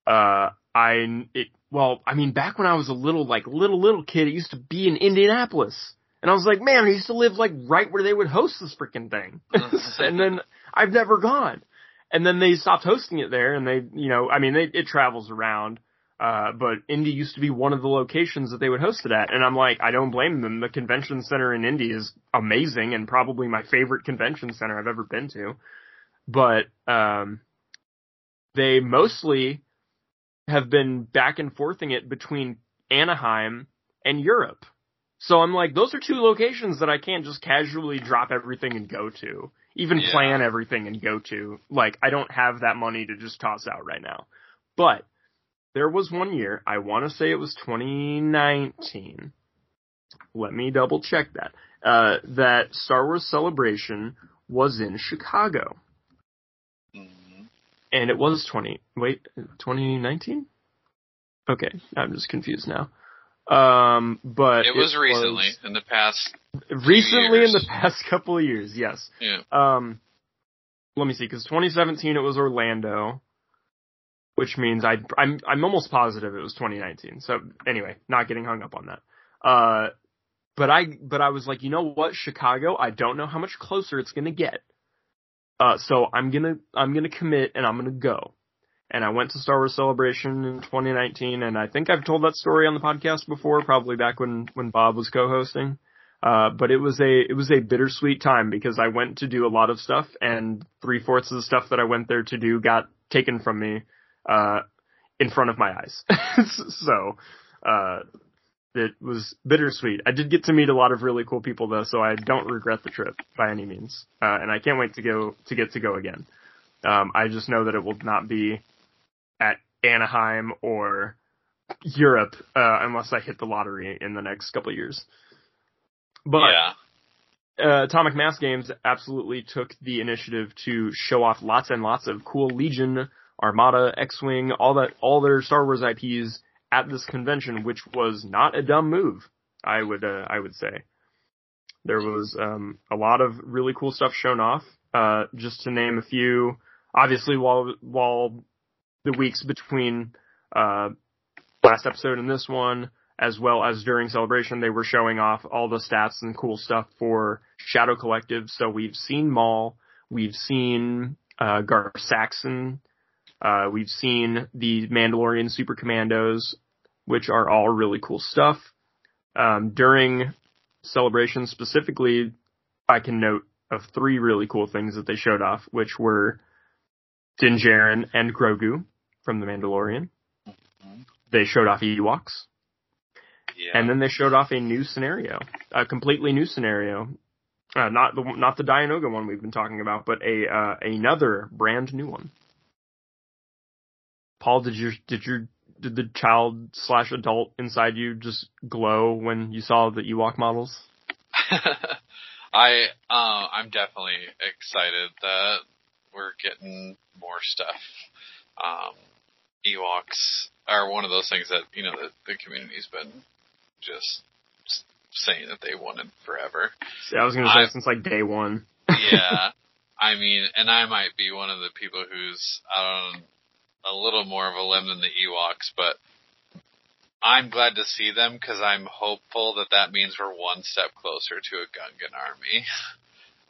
[SPEAKER 2] Uh, I it well, I mean, back when I was a little like little little kid, it used to be in Indianapolis, and I was like, man, I used to live like right where they would host this freaking thing. and then I've never gone. And then they stopped hosting it there, and they, you know, I mean, they, it travels around. Uh, but Indy used to be one of the locations that they would host it at, and I'm like, I don't blame them. The convention center in Indy is amazing and probably my favorite convention center I've ever been to. But um, they mostly have been back and forthing it between Anaheim and Europe. So I'm like, those are two locations that I can't just casually drop everything and go to. Even
[SPEAKER 3] Yeah.
[SPEAKER 2] plan everything and go to. Like, I don't have that money to just toss out right now. But there was one year, I want to say it was 2019. Let me double check that. Uh, that Star Wars Celebration was in Chicago.
[SPEAKER 3] Mhm.
[SPEAKER 2] And it was 20, wait, 2019? Okay, I'm just confused now. Um, but
[SPEAKER 3] It was recently in the past.
[SPEAKER 2] recently in the past couple of years, yes.
[SPEAKER 3] Yeah.
[SPEAKER 2] Um, let me see, because 2017 it was Orlando, which means I I'm I'm almost positive it was 2019. So anyway, not getting hung up on that. Uh, but I but I was like, you know what, Chicago, I don't know how much closer it's gonna get. Uh, so I'm gonna I'm gonna commit and I'm gonna go. And I went to Star Wars Celebration in 2019, and I think I've told that story on the podcast before, probably back when when Bob was co-hosting. Uh, but it was a it was a bittersweet time because I went to do a lot of stuff, and three fourths of the stuff that I went there to do got taken from me uh, in front of my eyes. so uh, it was bittersweet. I did get to meet a lot of really cool people though, so I don't regret the trip by any means, uh, and I can't wait to go to get to go again. Um, I just know that it will not be at Anaheim or Europe uh, unless I hit the lottery in the next couple of years. But
[SPEAKER 3] yeah.
[SPEAKER 2] uh, Atomic Mass Games absolutely took the initiative to show off lots and lots of cool Legion, Armada, X-Wing, all that, all their Star Wars IPs at this convention, which was not a dumb move. I would, uh, I would say. There was um, a lot of really cool stuff shown off. Uh, just to name a few, obviously, while while the weeks between uh, last episode and this one, as well as during celebration, they were showing off all the stats and cool stuff for Shadow Collective. So we've seen Maul, we've seen uh, Gar Saxon, uh, we've seen the Mandalorian Super Commandos, which are all really cool stuff. Um, during celebration specifically, I can note of three really cool things that they showed off, which were Din Djarin and Grogu from The Mandalorian. They showed off Ewoks.
[SPEAKER 3] Yeah.
[SPEAKER 2] And then they showed off a new scenario, a completely new scenario. Uh, not the not the Dianoga one we've been talking about, but a uh, another brand new one. Paul, did your did your did the child slash adult inside you just glow when you saw the Ewok models?
[SPEAKER 3] I uh, I'm definitely excited that we're getting more stuff. Um, Ewoks are one of those things that you know the, the community's been just saying that they wanted forever.
[SPEAKER 2] See, I was gonna say
[SPEAKER 3] I-
[SPEAKER 2] since like day one.
[SPEAKER 3] yeah. I mean, and I might be one of the people who's on a little more of a limb than the Ewoks, but I'm glad to see them because I'm hopeful that that means we're one step closer to a Gungan army.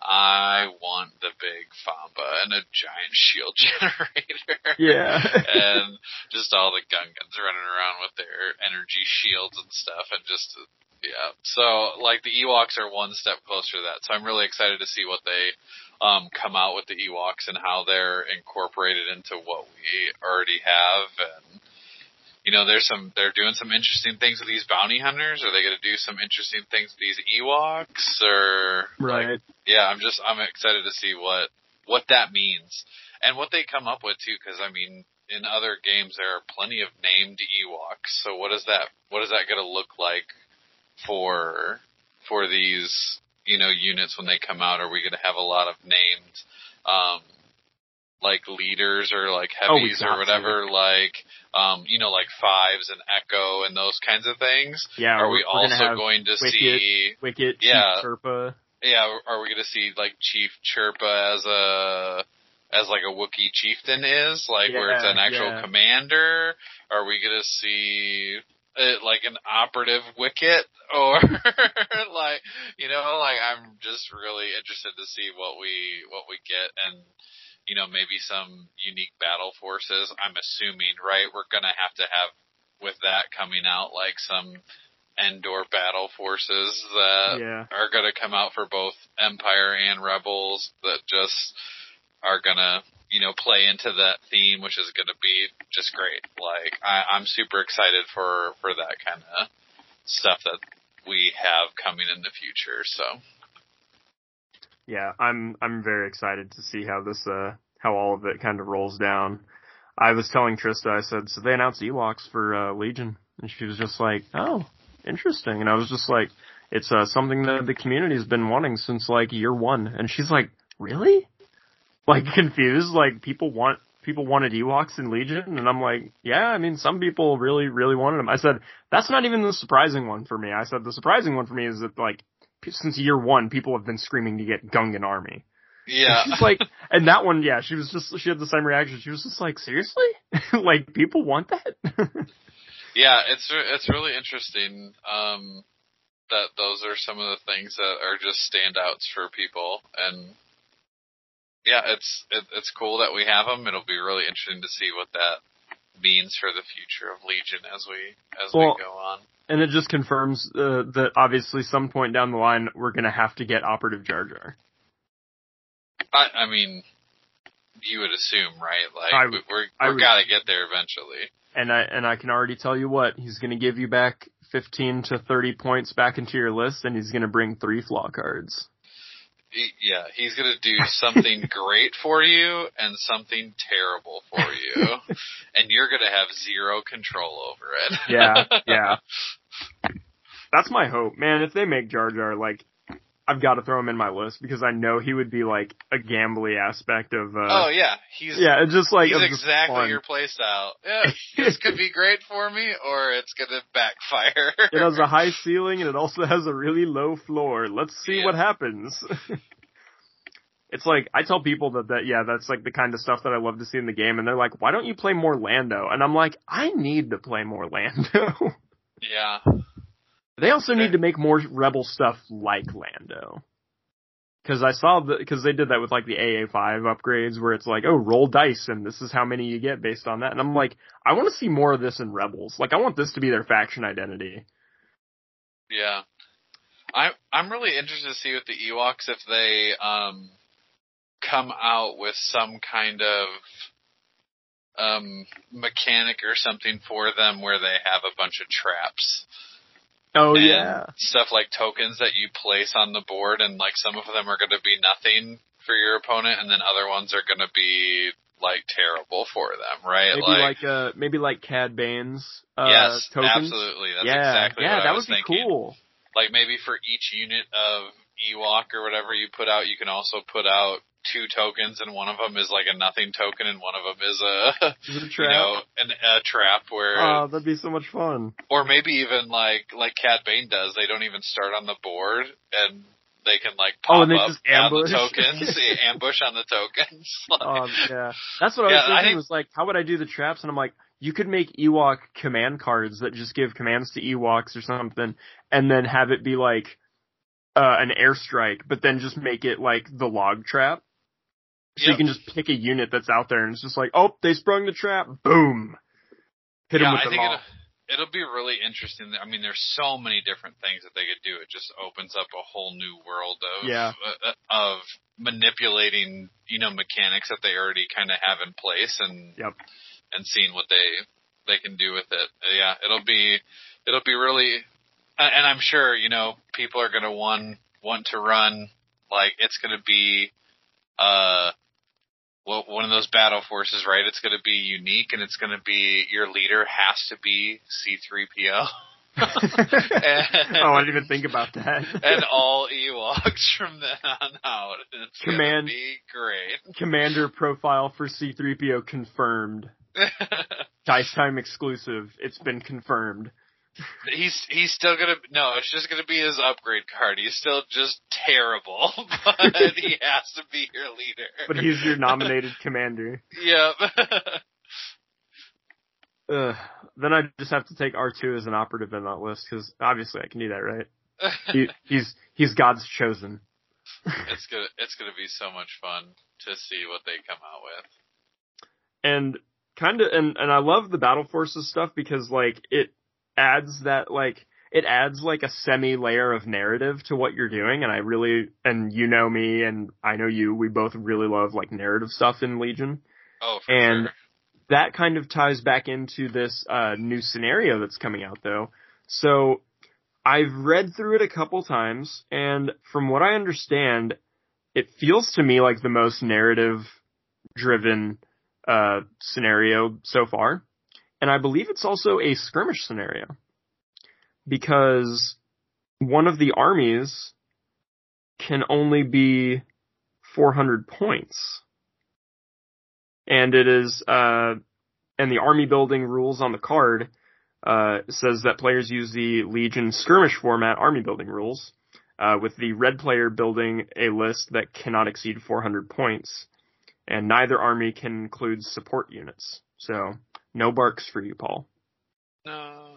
[SPEAKER 3] I want the big Fambaa and a giant shield generator.
[SPEAKER 2] Yeah.
[SPEAKER 3] and just all the Gungans running around with their energy shields and stuff and just yeah. So like the Ewoks are one step closer to that. So I'm really excited to see what they um come out with the Ewoks and how they're incorporated into what we already have and you know, there's some they're doing some interesting things with these bounty hunters. Are they gonna do some interesting things with these Ewoks or
[SPEAKER 2] right.
[SPEAKER 3] yeah, I'm just I'm excited to see what what that means and what they come up with too. Because I mean, in other games there are plenty of named Ewoks. So what is that? What is that going to look like for for these you know units when they come out? Are we going to have a lot of named um like leaders or like
[SPEAKER 2] Oh,
[SPEAKER 3] heavies
[SPEAKER 2] got
[SPEAKER 3] or whatever? Like um you know like fives and echo and those kinds of things.
[SPEAKER 2] Yeah.
[SPEAKER 3] Are we also going to
[SPEAKER 2] Wicket.
[SPEAKER 3] see?
[SPEAKER 2] Wicket,
[SPEAKER 3] Yeah.
[SPEAKER 2] Chief Chirpa.
[SPEAKER 3] Yeah, are we gonna see like Chief Chirpa as a as like a Wookiee chieftain is, like where it's an actual
[SPEAKER 2] yeah.
[SPEAKER 3] commander? Are we gonna see it like an operative wicket or like you know, like I'm just really interested to see what we what we get and you know, maybe some unique battle forces. I'm assuming, right, we're gonna have to have with that coming out like some Endor battle forces that
[SPEAKER 2] Yeah.
[SPEAKER 3] are going to come out for both Empire and Rebels that just are going to, you know, play into that theme, which is going to be just great. Like, I, I'm super excited for, for that kind of stuff that we have coming in the future. So,
[SPEAKER 2] Yeah, I'm I'm very excited to see how this uh how all of it kind of rolls down. I was telling Trista, I said, so they announced Ewoks for uh, Legion, and she was just like, oh, interesting. And I was just like, it's uh, something that the community's been wanting since like year one. And she's like, really? Like confused? Like people want people wanted Ewoks in Legion, and I'm like, yeah. I mean, some people really really wanted them. I said that's not even the surprising one for me. I said the surprising one for me is that like since year one, people have been screaming to get Gungan army.
[SPEAKER 3] yeah.
[SPEAKER 2] She's like, and that one, yeah, she was just, she had the same reaction. She was just like, seriously? like, people want that?
[SPEAKER 3] Yeah, it's it's really interesting um, that those are some of the things that are just standouts for people, and yeah, it's it, it's cool that we have them. It'll be really interesting to see what that means for the future of Legion as we as
[SPEAKER 2] Well-
[SPEAKER 3] we go on.
[SPEAKER 2] and it just confirms uh, that obviously some point down the line, we're gonna have to get Operative Jar Jar.
[SPEAKER 3] I, I mean, you would assume, right? Like
[SPEAKER 2] I
[SPEAKER 3] we, we're
[SPEAKER 2] I
[SPEAKER 3] we're
[SPEAKER 2] would-
[SPEAKER 3] gotta get there eventually.
[SPEAKER 2] And I, and I can already tell you what, he's gonna give you back 15 to 30 points back into your list, and he's gonna bring three flaw cards.
[SPEAKER 3] Yeah, he's gonna do something great for you and something terrible for you, and you're gonna have zero control over it.
[SPEAKER 2] Yeah, yeah. That's my hope, man. If they make Jar Jar, like, I've got to throw him in my list because I know he would be like a gambly aspect of. Uh,
[SPEAKER 3] oh yeah, he's
[SPEAKER 2] yeah, it's just like
[SPEAKER 3] he's exactly your playstyle. Yeah, this could be great for me, or it's gonna backfire.
[SPEAKER 2] It has a high ceiling and it also has a really low floor. Let's see
[SPEAKER 3] Yeah.
[SPEAKER 2] what happens. it's like I tell people that that yeah, that's like the kind of stuff that I love to see in the game, and they're like, "Why don't you play more Lando?" And I'm like, "I need to play more Lando."
[SPEAKER 3] yeah,
[SPEAKER 2] they also need to make more Rebel stuff like Lando. Because I saw the because they did that with like the AA5 upgrades, where it's like, oh, roll dice, and this is how many you get based on that. And I'm like, I want to see more of this in Rebels. Like, I want this to be their faction identity.
[SPEAKER 3] yeah. I'm I'm really interested to see with the Ewoks if they um come out with some kind of um mechanic or something for them where they have a bunch of traps.
[SPEAKER 2] Oh yeah,
[SPEAKER 3] stuff like tokens that you place on the board, and like some of them are going to be nothing for your opponent, and then other ones are going to be like terrible for them, right?
[SPEAKER 2] maybe like, uh maybe like Cad Bane's uh
[SPEAKER 3] yes,
[SPEAKER 2] tokens.
[SPEAKER 3] absolutely. That's
[SPEAKER 2] yeah,
[SPEAKER 3] exactly
[SPEAKER 2] yeah,
[SPEAKER 3] what
[SPEAKER 2] that
[SPEAKER 3] I was
[SPEAKER 2] would be
[SPEAKER 3] thinking.
[SPEAKER 2] cool.
[SPEAKER 3] Like maybe for each unit of Ewok or whatever you put out, you can also put out two tokens, and one of them is like a nothing token, and one of them is a
[SPEAKER 2] Is a
[SPEAKER 3] you
[SPEAKER 2] trap?
[SPEAKER 3] know an, a trap where,
[SPEAKER 2] oh, that'd be so much fun.
[SPEAKER 3] or maybe even like like Cad Bane does. They don't even start on the board, and they can like
[SPEAKER 2] Oh,
[SPEAKER 3] pop
[SPEAKER 2] and they
[SPEAKER 3] up
[SPEAKER 2] just
[SPEAKER 3] on the tokens, ambush on the tokens. Like,
[SPEAKER 2] Um, yeah, that's what I was
[SPEAKER 3] Yeah, I
[SPEAKER 2] thinking.
[SPEAKER 3] think-
[SPEAKER 2] was like, how would I do the traps? And I'm like, you could make Ewok command cards that just give commands to Ewoks or something, and then have it be like uh, an airstrike, but then just make it like the log trap. So you can just pick a unit that's out there, and it's just like, oh, they sprung the trap, boom, hit
[SPEAKER 3] yeah,
[SPEAKER 2] them with
[SPEAKER 3] I
[SPEAKER 2] the
[SPEAKER 3] think
[SPEAKER 2] maul.
[SPEAKER 3] it'll, it'll be really interesting. I mean, there's so many different things that they could do. It just opens up a whole new world of
[SPEAKER 2] Yeah.
[SPEAKER 3] uh, of manipulating, you know, mechanics that they already kind of have in place, and
[SPEAKER 2] Yep.
[SPEAKER 3] and seeing what they they can do with it. Yeah, it'll be it'll be really, and I'm sure you know people are gonna want want to run like it's gonna be uh one of those battle forces, right? It's going to be unique, and it's going to be your leader has to be C-3PO,
[SPEAKER 2] oh, I didn't even think about that.
[SPEAKER 3] and all Ewoks from then on out. It's
[SPEAKER 2] Command-
[SPEAKER 3] great.
[SPEAKER 2] Commander profile for C3PO confirmed. Dice time exclusive. It's been confirmed.
[SPEAKER 3] He's he's still gonna no, it's just gonna be his upgrade card. He's still just terrible, but he has to be your leader.
[SPEAKER 2] But he's your nominated commander.
[SPEAKER 3] yep.
[SPEAKER 2] Ugh. Then I just have to take R2 as an operative in that list because obviously I can do that, right? He, he's he's God's chosen.
[SPEAKER 3] it's gonna it's gonna be so much fun to see what they come out with.
[SPEAKER 2] and kind of and and I love the battle forces stuff because like it adds that like it adds like a semi layer of narrative to what you're doing and I really and you know me and I know you we both really love like narrative stuff in Legion
[SPEAKER 3] Oh,
[SPEAKER 2] And-
[SPEAKER 3] sure.
[SPEAKER 2] that kind of ties back into this uh, new scenario that's coming out though. So I've read through it a couple times and from what I understand, it feels to me like the most narrative driven uh, scenario so far. And I believe it's also a skirmish scenario. Because one of the armies can only be 400 points. And it is uh and the army building rules on the card uh says that players use the legion skirmish format army building rules uh with the red player building a list that cannot exceed 400 points. And neither army can include support units. So no BARCs for you paul
[SPEAKER 3] No.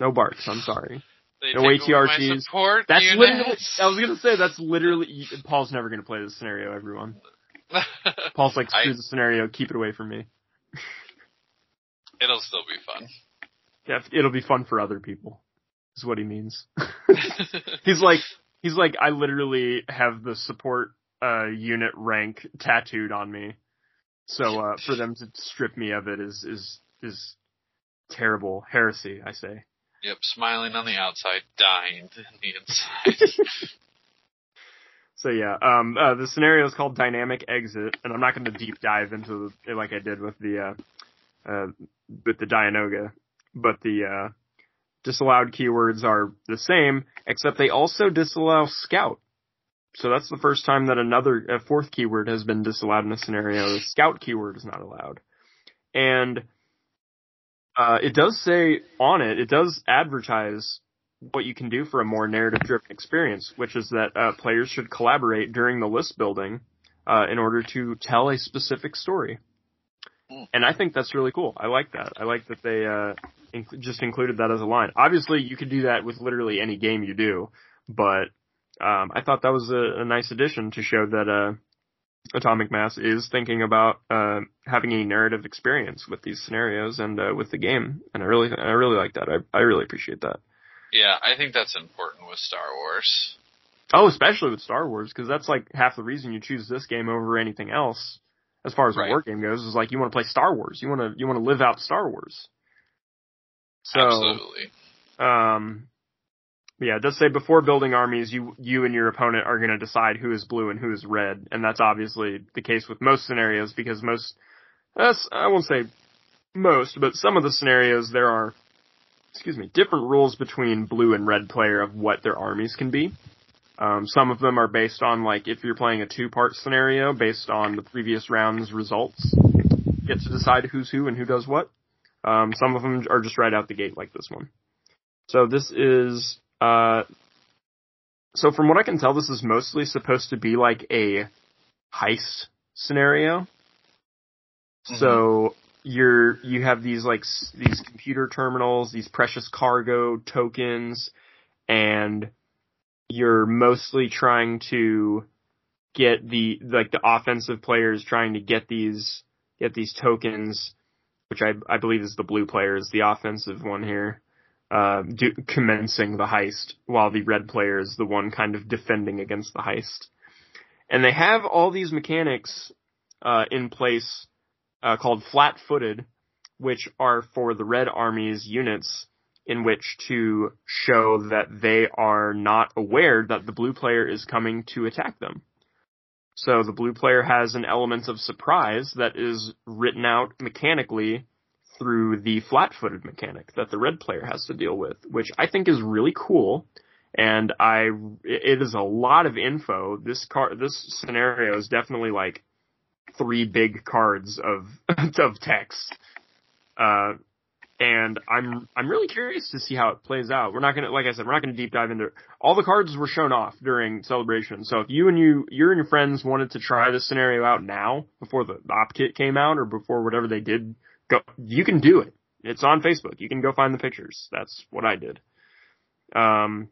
[SPEAKER 2] no BARCs i'm sorry
[SPEAKER 3] They
[SPEAKER 2] No
[SPEAKER 3] take away my
[SPEAKER 2] ATRGs. that's
[SPEAKER 3] units.
[SPEAKER 2] literally i was gonna say that's literally paul's never gonna play this scenario everyone paul's like screw
[SPEAKER 3] I-
[SPEAKER 2] the scenario keep it away from me
[SPEAKER 3] It'll still be fun.
[SPEAKER 2] Yeah, it'll be fun for other people. Is what he means. he's like, he's like, I literally have the support uh unit rank tattooed on me. So uh for them to strip me of it is is is terrible heresy, I say.
[SPEAKER 3] Yep, smiling on the outside, dying in the inside.
[SPEAKER 2] So yeah, um uh the scenario is called dynamic exit and I'm not going to deep dive into it like I did with the uh uh with the Dianoga, but the uh disallowed keywords are the same except they also disallow scout. So that's the first time that another a fourth keyword has been disallowed in a scenario. The scout keyword is not allowed. And uh it does say on it, it does advertise what you can do for a more narrative driven experience, which is that uh, players should collaborate during the list building uh, in order to tell a specific story.
[SPEAKER 3] Mm.
[SPEAKER 2] And I think that's really cool. I like that. I like that they uh, inc- just included that as a line. Obviously, you could do that with literally any game you do, but um, I thought that was a, a nice addition to show that uh, Atomic Mass is thinking about uh, having a narrative experience with these scenarios and uh, with the game. And I really, I really like that. I, I really appreciate that.
[SPEAKER 3] yeah, I think that's important with Star Wars.
[SPEAKER 2] Oh, especially with Star Wars, because that's like half the reason you choose this game over anything else. As far as
[SPEAKER 3] Right.
[SPEAKER 2] a war game goes, is like you want to play Star Wars. You want to you want to live out Star Wars. So,
[SPEAKER 3] Absolutely.
[SPEAKER 2] um, yeah, it does say before building armies, you you and your opponent are going to decide who is blue and who is red, and that's obviously the case with most scenarios because most, I won't say most, but some of the scenarios there are, excuse me, different rules between blue and red player of what their armies can be. Um, some of them are based on like if you're playing a two-part scenario based on the previous round's results. You get to decide who's who and who does what. Um, some of them are just right out the gate like this one. So this is uh, so from what I can tell, this is mostly supposed to be like a heist scenario. Mm-hmm. So you're you have these like these computer terminals, these precious cargo tokens, and you're mostly trying to get the like the offensive players trying to get these get these tokens, which I I believe is the blue players, the offensive one here. Uh, do, commencing the heist while the red player is the one kind of defending against the heist. And they have all these mechanics uh, in place uh, called flat-footed, which are for the red army's units in which to show that they are not aware that the blue player is coming to attack them. So the blue player has an element of surprise that is written out mechanically through the flat-footed mechanic that the red player has to deal with, which I think is really cool. And I, it is a lot of info. This car, this scenario is definitely like three big cards of, of text. Uh, and I'm I'm really curious to see how it plays out. We're not gonna, like I said, we're not gonna deep dive into it. All the cards were shown off during celebration. So if you and you you and your friends wanted to try this scenario out now before the op kit came out or before whatever they did, go you can do it. It's on Facebook. You can go find the pictures. That's what I did. Um,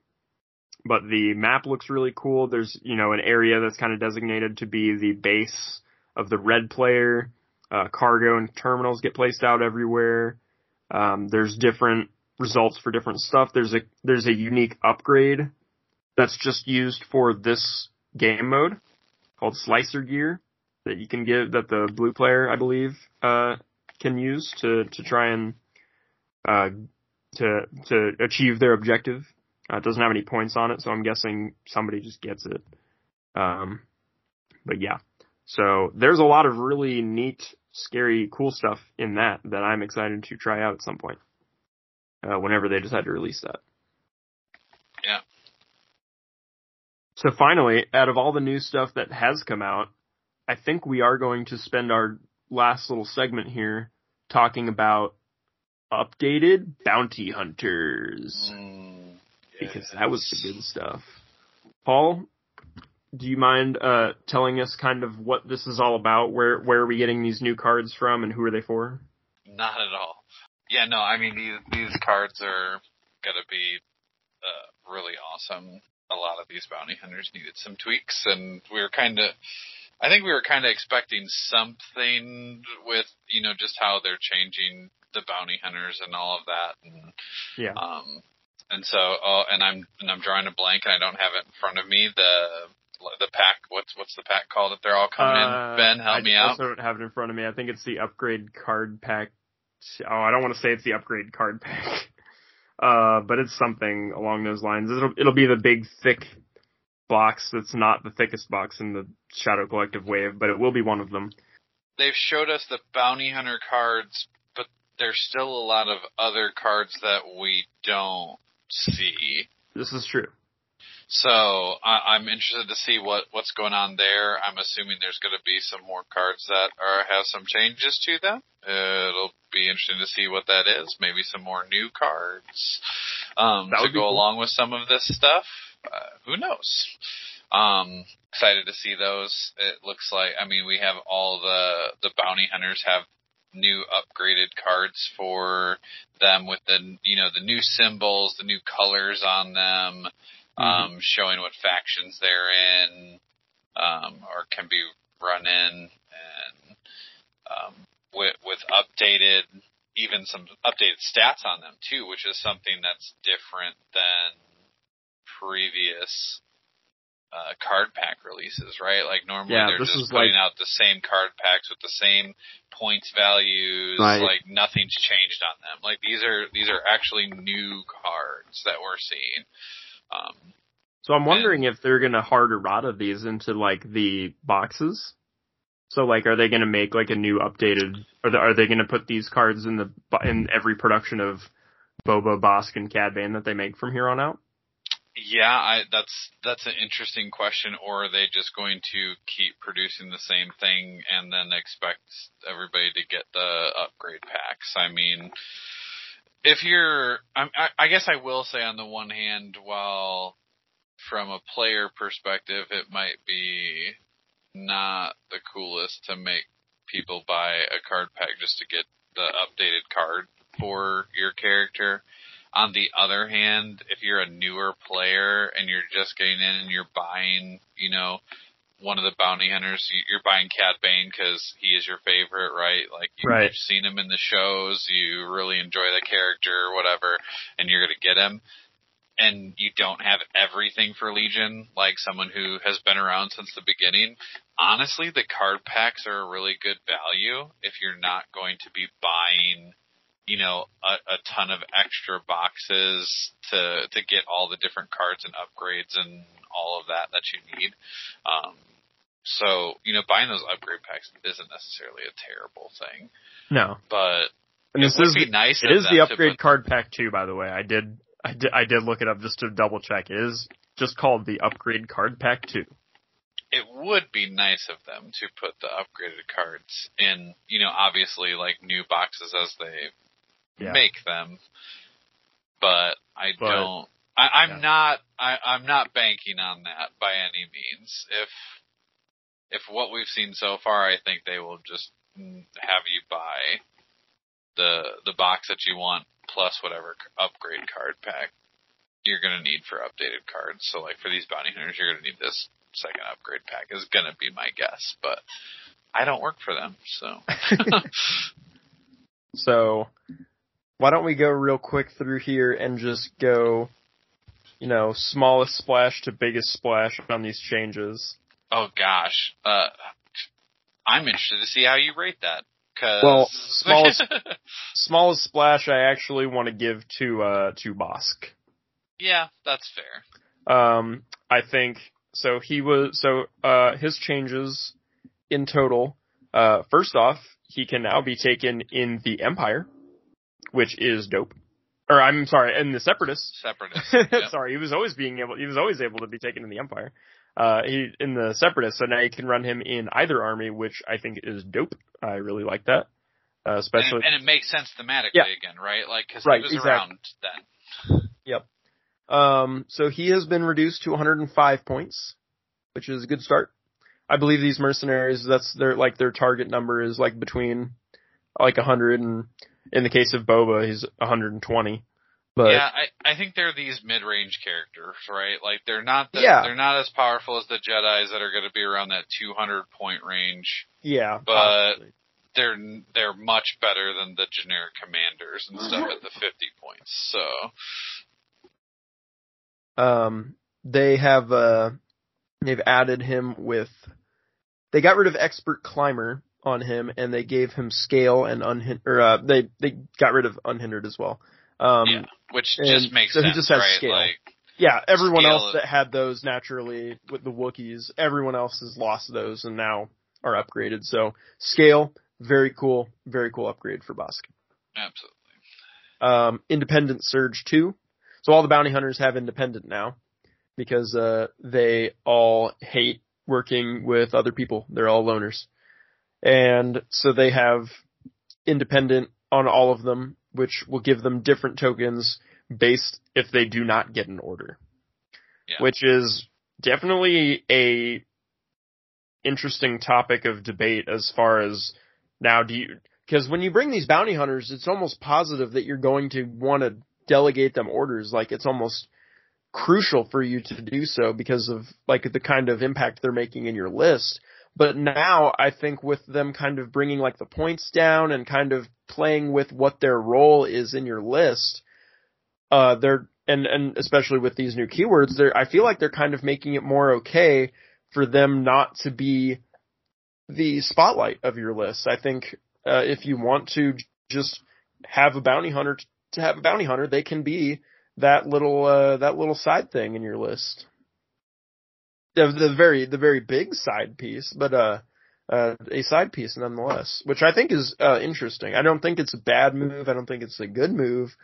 [SPEAKER 2] but the map looks really cool. There's you know an area that's kind of designated to be the base of the red player. Uh, cargo and terminals get placed out everywhere. Um, there's different results for different stuff. There's a there's a unique upgrade that's just used for this game mode called Slicer Gear that you can give, that the blue player I believe uh, can use to to try and uh, to to achieve their objective. Uh, it doesn't have any points on it, so I'm guessing somebody just gets it. Um, but yeah, so there's a lot of really neat scary, cool stuff in that that I'm excited to try out at some point. Uh, whenever they decide to release that.
[SPEAKER 3] Yeah.
[SPEAKER 2] So finally, out of all the new stuff that has come out, I think we are going to spend our last little segment here talking about updated bounty hunters. Mm, yeah. Because that was the good stuff. Paul, do you mind uh, telling us kind of what this is all about? Where where are we getting these new cards from, and who are they for?
[SPEAKER 3] Not at all. Yeah, no. I mean, these these cards are gonna be uh, really awesome. A lot of these bounty hunters needed some tweaks, and we were kind of. I think we were kind of expecting something with you know just how they're changing the bounty hunters and all of that, and
[SPEAKER 2] yeah.
[SPEAKER 3] Um, and so, oh, and I'm and I'm drawing a blank, and I don't have it in front of me. The the pack. What's what's the pack called? If they're all coming uh, in, Ben, help
[SPEAKER 2] I
[SPEAKER 3] me out.
[SPEAKER 2] I also don't have it in front of me. I think it's the upgrade card pack. Oh, I don't want to say it's the upgrade card pack, uh, but it's something along those lines. It'll it'll be the big thick box that's not the thickest box in the Shadow Collective wave, but it will be one of them.
[SPEAKER 3] They've showed us the bounty hunter cards, but there's still a lot of other cards that we don't see.
[SPEAKER 2] This is true.
[SPEAKER 3] So I, I'm interested to see what what's going on there. I'm assuming there's going to be some more cards that are have some changes to them. It'll be interesting to see what that is. Maybe some more new cards um, to go cool. along with some of this stuff. Uh, who knows? Um, excited to see those. It looks like I mean we have all the the bounty hunters have new upgraded cards for them with the you know the new symbols, the new colors on them mm-hmm. um, showing what factions they're in, um, or can be run in, and um, with with updated, even some updated stats on them too, which is something that's different than previous uh, card pack releases, right? Like normally yeah, they're just putting like, out the same card packs with the same points values, right. like nothing's changed on them. Like these are these are actually new cards that we're seeing. Um,
[SPEAKER 2] so I'm wondering and, if they're gonna hard errata these into like the boxes. So like, are they gonna make like a new updated? Or are they gonna put these cards in the in every production of Boba, Bossk, and Cad Bane that they make from here on out?
[SPEAKER 3] Yeah, I, that's that's an interesting question. Or are they just going to keep producing the same thing and then expect everybody to get the upgrade packs? I mean, if you're, I, I guess I will say on the one hand, while from a player perspective, it might be not the coolest to make people buy a card pack just to get the updated card for your character. On the other hand, if you're a newer player and you're just getting in and you're buying, you know, one of the bounty hunters, you're buying Cad Bane because he is your favorite, right? Like you,
[SPEAKER 2] Right.
[SPEAKER 3] you've seen him in the shows, you really enjoy the character or whatever, and you're gonna get him. And you don't have everything for Legion, like someone who has been around since the beginning. Honestly, the card packs are a really good value if you're not going to be buying you know, a, a ton of extra boxes to to get all the different cards and upgrades and all of that that you need. Um, so you know, buying those upgrade packs isn't necessarily a terrible thing,
[SPEAKER 2] No.
[SPEAKER 3] but
[SPEAKER 2] And
[SPEAKER 3] it
[SPEAKER 2] this
[SPEAKER 3] would
[SPEAKER 2] is
[SPEAKER 3] be
[SPEAKER 2] the,
[SPEAKER 3] nice.
[SPEAKER 2] it is the upgrade card pack too, by the way. I did I did I did look it up just to double check. It is just called the upgrade card pack two.
[SPEAKER 3] It would be nice of them to put the upgraded cards in. You know, obviously like new boxes as they
[SPEAKER 2] Yeah.
[SPEAKER 3] make them, but I
[SPEAKER 2] But-
[SPEAKER 3] don't. I, I'm
[SPEAKER 2] yeah.
[SPEAKER 3] not. I, I'm not banking on that by any means. If if what we've seen so far, I think they will just have you buy the the box that you want plus whatever upgrade card pack you're gonna need for updated cards. So like for these bounty hunters, you're gonna need this second upgrade pack. Is gonna be my guess, but I don't work for them, so.
[SPEAKER 2] So why don't we go real quick through here and just go, you know, smallest splash to biggest splash on these changes.
[SPEAKER 3] Oh gosh, uh, I'm interested to see how you rate that. Cause
[SPEAKER 2] Well, smallest- Smallest splash I actually want to give to uh to Bossk.
[SPEAKER 3] yeah, that's fair.
[SPEAKER 2] Um, I think so. He was so uh his changes in total. Uh, first off, he can now be taken in the Empire, which is dope. Or I'm sorry, in the Separatists.
[SPEAKER 3] Separatist. Yep.
[SPEAKER 2] sorry, he was always being able. He was always able to be taken in the Empire. Uh, he in the Separatists, so now you can run him in either army, which I think is dope. I really like that, uh,
[SPEAKER 3] and,
[SPEAKER 2] especially.
[SPEAKER 3] and it makes sense thematically
[SPEAKER 2] Yeah.
[SPEAKER 3] again, right? Like, cause
[SPEAKER 2] Right,
[SPEAKER 3] he was
[SPEAKER 2] exactly.
[SPEAKER 3] around then. Yep.
[SPEAKER 2] Um, so he has been reduced to 105 points, which is a good start. I believe these mercenaries, that's their, like, their target number is like between, like 100 and, in the case of Boba, he's 120. But,
[SPEAKER 3] yeah, I, I think they're these mid-range characters, right? Like they're not the,
[SPEAKER 2] Yeah.
[SPEAKER 3] they're not as powerful as the Jedi's that are going to be around that 200 point range.
[SPEAKER 2] yeah,
[SPEAKER 3] But-
[SPEAKER 2] possibly.
[SPEAKER 3] They're they're much better than the generic commanders and stuff at the 50 points. So
[SPEAKER 2] um, they have, uh, they've added him with, they got rid of expert climber on him and they gave him scale and unhindered, or, uh, they, they got rid of unhindered as well. Um,
[SPEAKER 3] yeah, which just makes
[SPEAKER 2] so he just has
[SPEAKER 3] right?
[SPEAKER 2] scale.
[SPEAKER 3] Like
[SPEAKER 2] Yeah, everyone
[SPEAKER 3] Scale
[SPEAKER 2] else that had those naturally with the Wookiees, everyone else has lost those and now are upgraded. So scale, very cool, very cool upgrade for Bossk.
[SPEAKER 3] absolutely.
[SPEAKER 2] Um, independent Surge 2. So all the bounty hunters have independent now because, uh, they all hate working with other people. They're all loners. And so they have independent on all of them, which will give them different tokens based if they do not get an order.
[SPEAKER 3] Yeah.
[SPEAKER 2] Which is definitely a interesting topic of debate as far as now do you because when you bring these bounty hunters, it's almost positive that you're going to want to delegate them orders. Like it's almost crucial for you to do so because of like the kind of impact they're making in your list. But now I think with them kind of bringing like the points down and kind of playing with what their role is in your list, uh, they're, and, and especially with these new keywords, they're, I feel like they're kind of making it more okay for them not to be the spotlight of your list. I think, uh, if you want to just have a bounty hunter to have a bounty hunter, they can be that little, uh, that little side thing in your list. The, the very, the very big side piece, but, uh, uh, a side piece nonetheless, which I think is, uh, interesting. I don't think it's a bad move. I don't think it's a good move,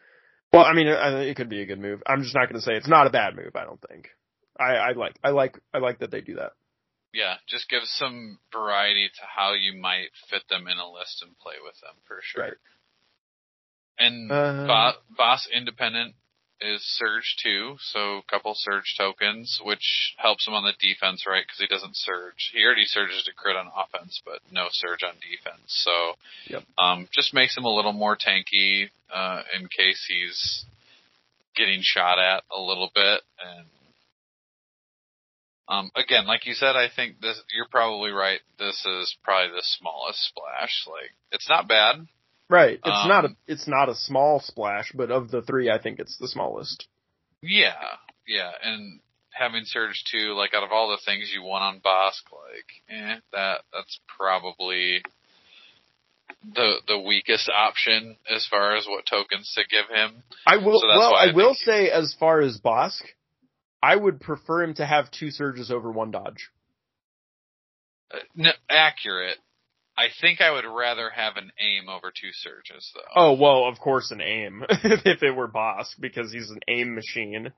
[SPEAKER 2] Well, I mean, I- it could be a good move. I'm just not going to say it's not a bad move. I don't think. I, I like, I like, I like that they do that.
[SPEAKER 3] Yeah, just gives some variety to how you might fit them in a list and play with them for sure.
[SPEAKER 2] Right.
[SPEAKER 3] And
[SPEAKER 2] Uh,
[SPEAKER 3] Bo- Bossk Independent is Surge too, so a couple Surge tokens, which helps him on the defense, right? Because he doesn't Surge. He already surges to crit on offense, but no Surge on defense. So,
[SPEAKER 2] Yep.
[SPEAKER 3] um, just makes him a little more tanky uh, in case he's getting shot at a little bit. And um, again, like you said, I think this. You're probably right. This is probably the smallest splash. Like, it's not bad.
[SPEAKER 2] Right. It's not a,
[SPEAKER 3] Um,
[SPEAKER 2] it's not a small splash, but of the three, I think it's the smallest.
[SPEAKER 3] Yeah, yeah, and having Surge too, like out of all the things you want on Bossk, like, eh, that that's probably the the weakest option as far as what tokens to give him.
[SPEAKER 2] I will,
[SPEAKER 3] So
[SPEAKER 2] well, I,
[SPEAKER 3] I
[SPEAKER 2] will say as far as Bossk, I would prefer him to have two surges over one dodge.
[SPEAKER 3] Uh, no, accurate. I think I would rather have an aim over two surges though.
[SPEAKER 2] Oh, well, of course an aim, if it were Bossk, because he's an aim machine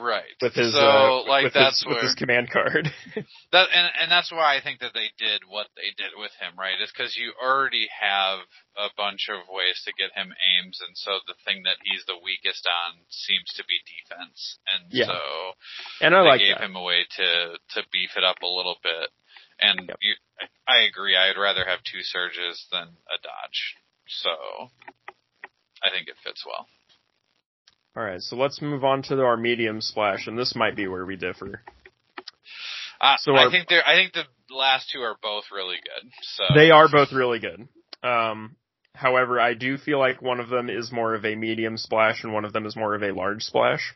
[SPEAKER 3] right.
[SPEAKER 2] with his,
[SPEAKER 3] so
[SPEAKER 2] uh,
[SPEAKER 3] like
[SPEAKER 2] with
[SPEAKER 3] that's
[SPEAKER 2] his,
[SPEAKER 3] where
[SPEAKER 2] with his command card.
[SPEAKER 3] That and and that's why I think that they did what they did with him, right? Is because you already have a bunch of ways to get him aims, and so the thing that he's the weakest on seems to be defense, and
[SPEAKER 2] Yeah.
[SPEAKER 3] so
[SPEAKER 2] and I
[SPEAKER 3] they
[SPEAKER 2] like
[SPEAKER 3] gave
[SPEAKER 2] that.
[SPEAKER 3] him a way to to beef it up a little bit. And
[SPEAKER 2] Yep.
[SPEAKER 3] you, I agree. I'd rather have two surges than a dodge. So I think it fits well.
[SPEAKER 2] Alright, so let's move on to our medium splash, and this might be where we differ.
[SPEAKER 3] Uh,
[SPEAKER 2] So
[SPEAKER 3] I
[SPEAKER 2] our-
[SPEAKER 3] think. I think the last two are both really good. So
[SPEAKER 2] They are both really good. Um, however, I do feel like one of them is more of a medium splash and one of them is more of a large splash.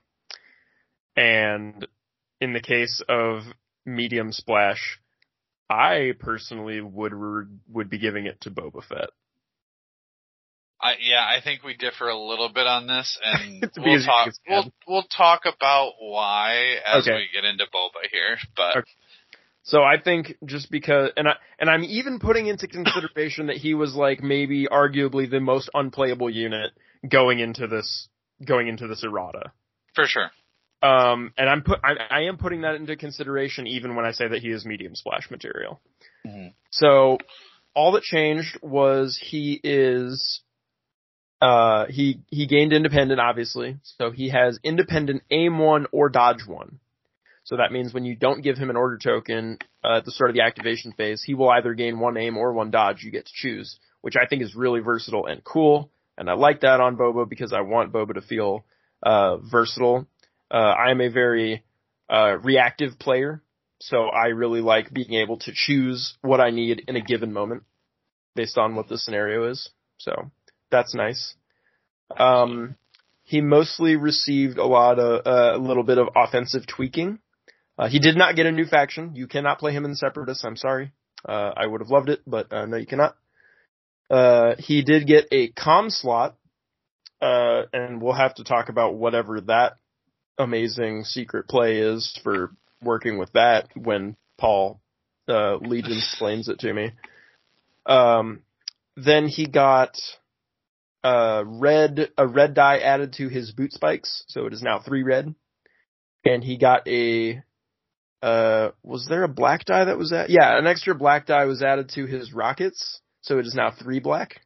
[SPEAKER 2] And in the case of medium splash, I personally would would be giving it to Boba Fett.
[SPEAKER 3] I, yeah, I think we differ a little bit on this, and we'll talk. We'll we'll talk about why as
[SPEAKER 2] Okay.
[SPEAKER 3] we get into Boba here. But
[SPEAKER 2] Okay. So I think just because, and I and I'm even putting into consideration that he was like maybe arguably the most unplayable unit going into this going into this errata.
[SPEAKER 3] for sure,
[SPEAKER 2] Um, and I'm put, I, I am putting that into consideration even when I say that he is medium splash material.
[SPEAKER 3] Mhm.
[SPEAKER 2] So, all that changed was he is, uh, he, he gained independent, obviously. So he has independent aim one or dodge one. So that means when you don't give him an order token, uh, at the start of the activation phase, he will either gain one aim or one dodge. You get to choose, which I think is really versatile and cool. And I like that on Boba because I want Boba to feel, uh, versatile uh, I am a very uh, reactive player, so I really like being able to choose what I need in a given moment based on what the scenario is. So that's nice. Um, he mostly received a lot of uh, a little bit of offensive tweaking. Uh, he did not get a new faction. You cannot play him in Separatists. I'm sorry. Uh, I would have loved it, but uh, no, you cannot. Uh, he did get a com slot, uh, and we'll have to talk about whatever that amazing secret play is for working with that when Paul uh, Legion explains it to me. Um, then he got uh, red a red die added to his boot spikes, so it is now three red. And he got a uh, was there a black die that was at? Yeah, an extra black die was added to his rockets, so it is now three black.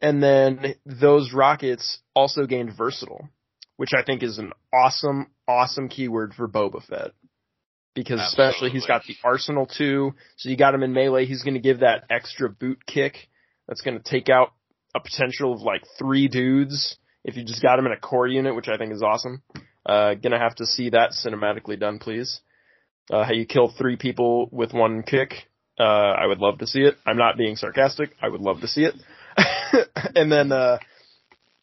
[SPEAKER 2] And then those rockets also gained versatile which I think is an awesome, awesome keyword for Boba Fett. Because especially he's got the arsenal too, so you got him in melee, he's gonna give that extra boot kick that's gonna take out a potential of like three dudes if you just got him in a core unit, which I think is awesome. Uh, gonna have to see that cinematically done, please. Uh, how you kill three people with one kick. Uh, I would love to see it. I'm not being sarcastic. I would love to see it. and then, uh,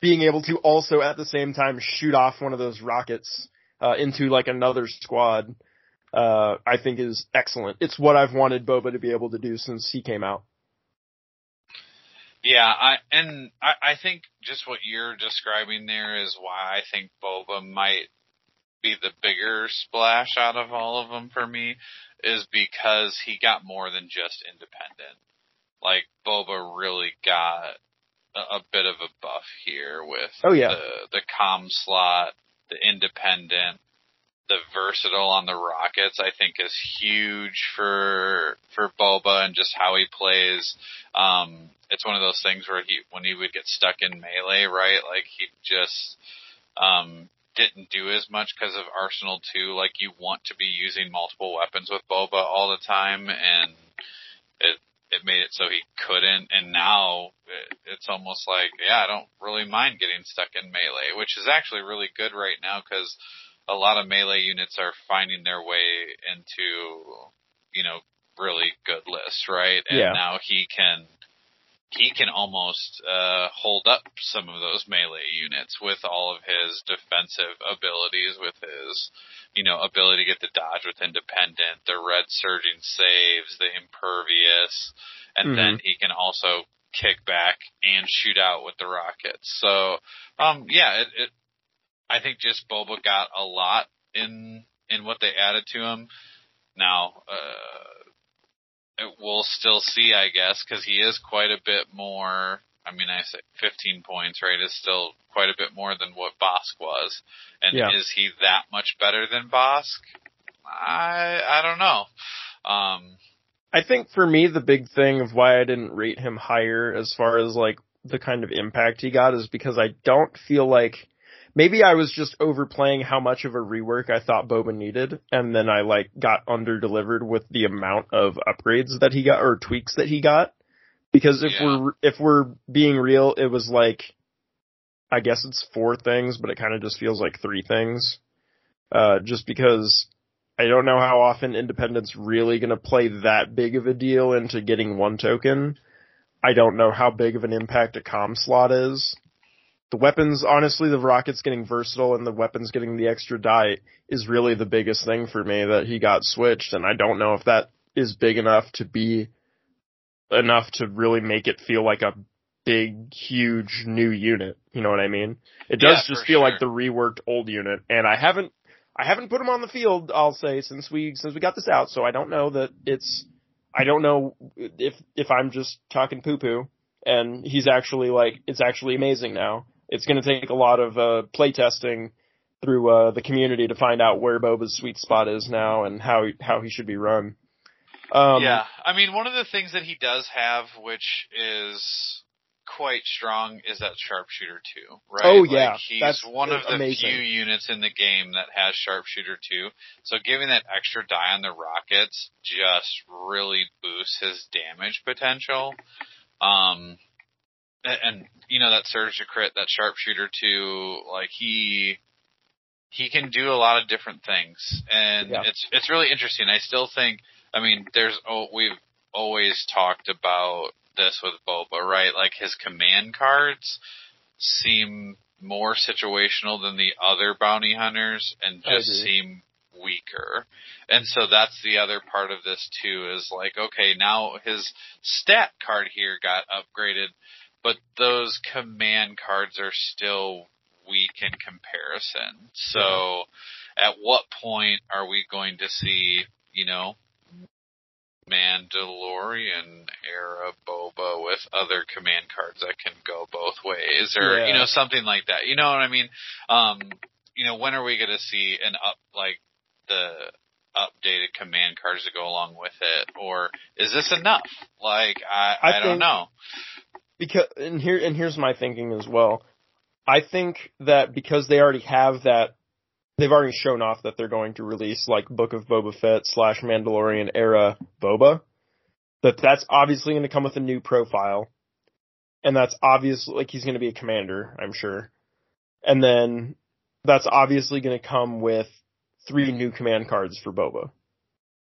[SPEAKER 2] being able to also at the same time shoot off one of those rockets uh, into like another squad, uh, I think is excellent. It's what I've wanted Boba to be able to do since he came out.
[SPEAKER 3] yeah, I and I, I think just what you're describing there is why I think Boba might be the bigger splash out of all of them for me, is because he got more than just independent. Like Boba really got a, bit of a buff here with
[SPEAKER 2] Oh, yeah.
[SPEAKER 3] the the com slot, the independent, the versatile on the Rockets. I think is huge for for Boba and just how he plays. Um, it's one of those things where he when he would get stuck in melee, right? Like he just um, didn't do as much because of Arsenal 2. Like you want to be using multiple weapons with Boba all the time, and it it made it so he couldn't. And now it, it's almost like, yeah, I don't really mind getting stuck in melee, which is actually really good right now because a lot of melee units are finding their way into, you know, really good lists, right? And
[SPEAKER 2] Yeah.
[SPEAKER 3] now he can he can almost uh, hold up some of those melee units with all of his defensive abilities, with his, you know, ability to get the dodge with independent, the red surging saves, the impervious, and
[SPEAKER 2] Mhm.
[SPEAKER 3] then he can also kick back and shoot out with the rockets. So, um, yeah, it, it I think just Boba got a lot in in what they added to him. Now, uh, we'll still see, I guess, because he is quite a bit more. I mean, I say 15 points, right? Is still quite a bit more than what Bossk was. And
[SPEAKER 2] Yeah.
[SPEAKER 3] is he that much better than Bossk? I I don't know. Um,
[SPEAKER 2] I think for me, the big thing of why I didn't rate him higher as far as like the kind of impact he got is because I don't feel like maybe I was just overplaying how much of a rework I thought Boba needed, and then I like got under delivered with the amount of upgrades that he got or tweaks that he got. Because if
[SPEAKER 3] Yeah.
[SPEAKER 2] we're if we're being real, it was like I guess it's four things, but it kind of just feels like three things. Uh, just because I don't know how often Independent's really going to play that big of a deal into getting one token. I don't know how big of an impact a com slot is. The weapons, honestly, the rockets getting versatile and the weapons getting the extra die is really the biggest thing for me that he got switched, and I don't know if that is big enough to be enough to really make it feel like a big, huge new unit. You know what I mean? It does
[SPEAKER 3] Yeah,
[SPEAKER 2] just feel
[SPEAKER 3] sure.
[SPEAKER 2] like the reworked old unit, and I haven't I haven't put him on the field, I'll say, since we since we got this out, so I don't know that it's I don't know if if I'm just talking poo poo and he's actually like it's actually amazing now. It's gonna take a lot of uh play testing through uh the community to find out where Boba's sweet spot is now and how how he should be run. Um
[SPEAKER 3] yeah, I mean, one of the things that he does have, which is quite strong, is that sharpshooter too, right?
[SPEAKER 2] Oh,
[SPEAKER 3] Like,
[SPEAKER 2] yeah,
[SPEAKER 3] he's
[SPEAKER 2] that's
[SPEAKER 3] one of the
[SPEAKER 2] amazing.
[SPEAKER 3] few units in the game that has sharpshooter too. So giving that extra die on the rockets just really boosts his damage potential. Um, and, and you know that surge to crit, that sharpshooter too, like he he can do a lot of different things, and
[SPEAKER 2] Yeah.
[SPEAKER 3] it's it's really interesting. I still think, I mean, there's oh, we've always talked about this with Boba, right? Like his command cards seem more situational than the other bounty hunters, and just seem weaker. And so that's the other part of this too is like, okay, now his stat card here got upgraded, but those command cards are still weak in comparison. So at what point are we going to see, you know, Mandalorian era Boba with other command cards that can go both ways or,
[SPEAKER 2] Yeah.
[SPEAKER 3] you know, something like that. You know what I mean? Um, you know, when are we going to see an up, like the updated command cards to go along with it? Or is this enough? Like, I,
[SPEAKER 2] I
[SPEAKER 3] I, don't know.
[SPEAKER 2] Because and here and here's my thinking as well. I think that because they already have that, they've already shown off that they're going to release like Book of Boba Fett slash Mandalorian era Boba. That that's obviously going to come with a new profile, and that's obviously like he's going to be a commander, I'm sure. And then that's obviously going to come with three new command cards for Boba.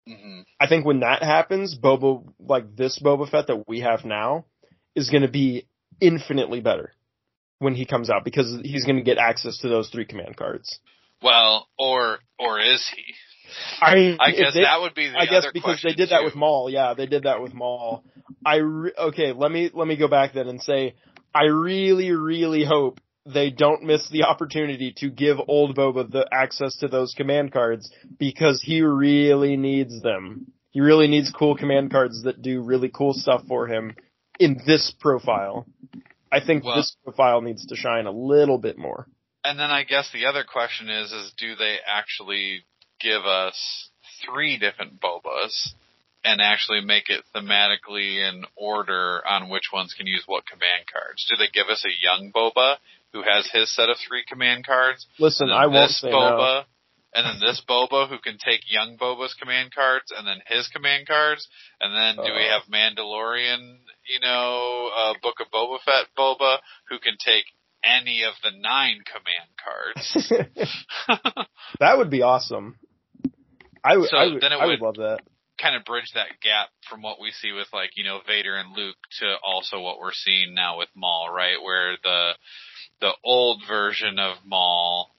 [SPEAKER 3] hmm
[SPEAKER 2] I think when that happens, Boba, like this Boba Fett that we have now, is going to be infinitely better when he comes out because he's going to get access to those three command cards.
[SPEAKER 3] Well, or, or is he?
[SPEAKER 2] I mean,
[SPEAKER 3] I guess
[SPEAKER 2] they-
[SPEAKER 3] that would be the
[SPEAKER 2] I guess because they did that with Maul. Yeah, they did that with Maul. I re- okay. Let me let me go back then and say I really really hope they don't miss the opportunity to give old Boba the access to those command cards because he really needs them. He really needs cool command cards that do really cool stuff for him in this profile. I think
[SPEAKER 3] Well-
[SPEAKER 2] this profile needs to shine a little bit more.
[SPEAKER 3] And then I guess the other question is, is do they actually give us three different Bobas and actually make it thematically in order on which ones can use what command cards? Do they give us a young Boba who has his set of three command cards?
[SPEAKER 2] Listen, I won't
[SPEAKER 3] this
[SPEAKER 2] say no.
[SPEAKER 3] Boba, and then this Boba who can take young Boba's command cards, and then his command cards, and then do we
[SPEAKER 2] Uh.
[SPEAKER 3] have Mandalorian, you know, uh, Book of Boba Fett Boba who can take any of the nine command cards?
[SPEAKER 2] that would be awesome. I would,
[SPEAKER 3] So
[SPEAKER 2] I would,
[SPEAKER 3] then it
[SPEAKER 2] I would
[SPEAKER 3] would-
[SPEAKER 2] love that.
[SPEAKER 3] kind of bridge that gap from what we see with like you know Vader and Luke to also what we're seeing now with Maul, right? Where the the old version of Maul,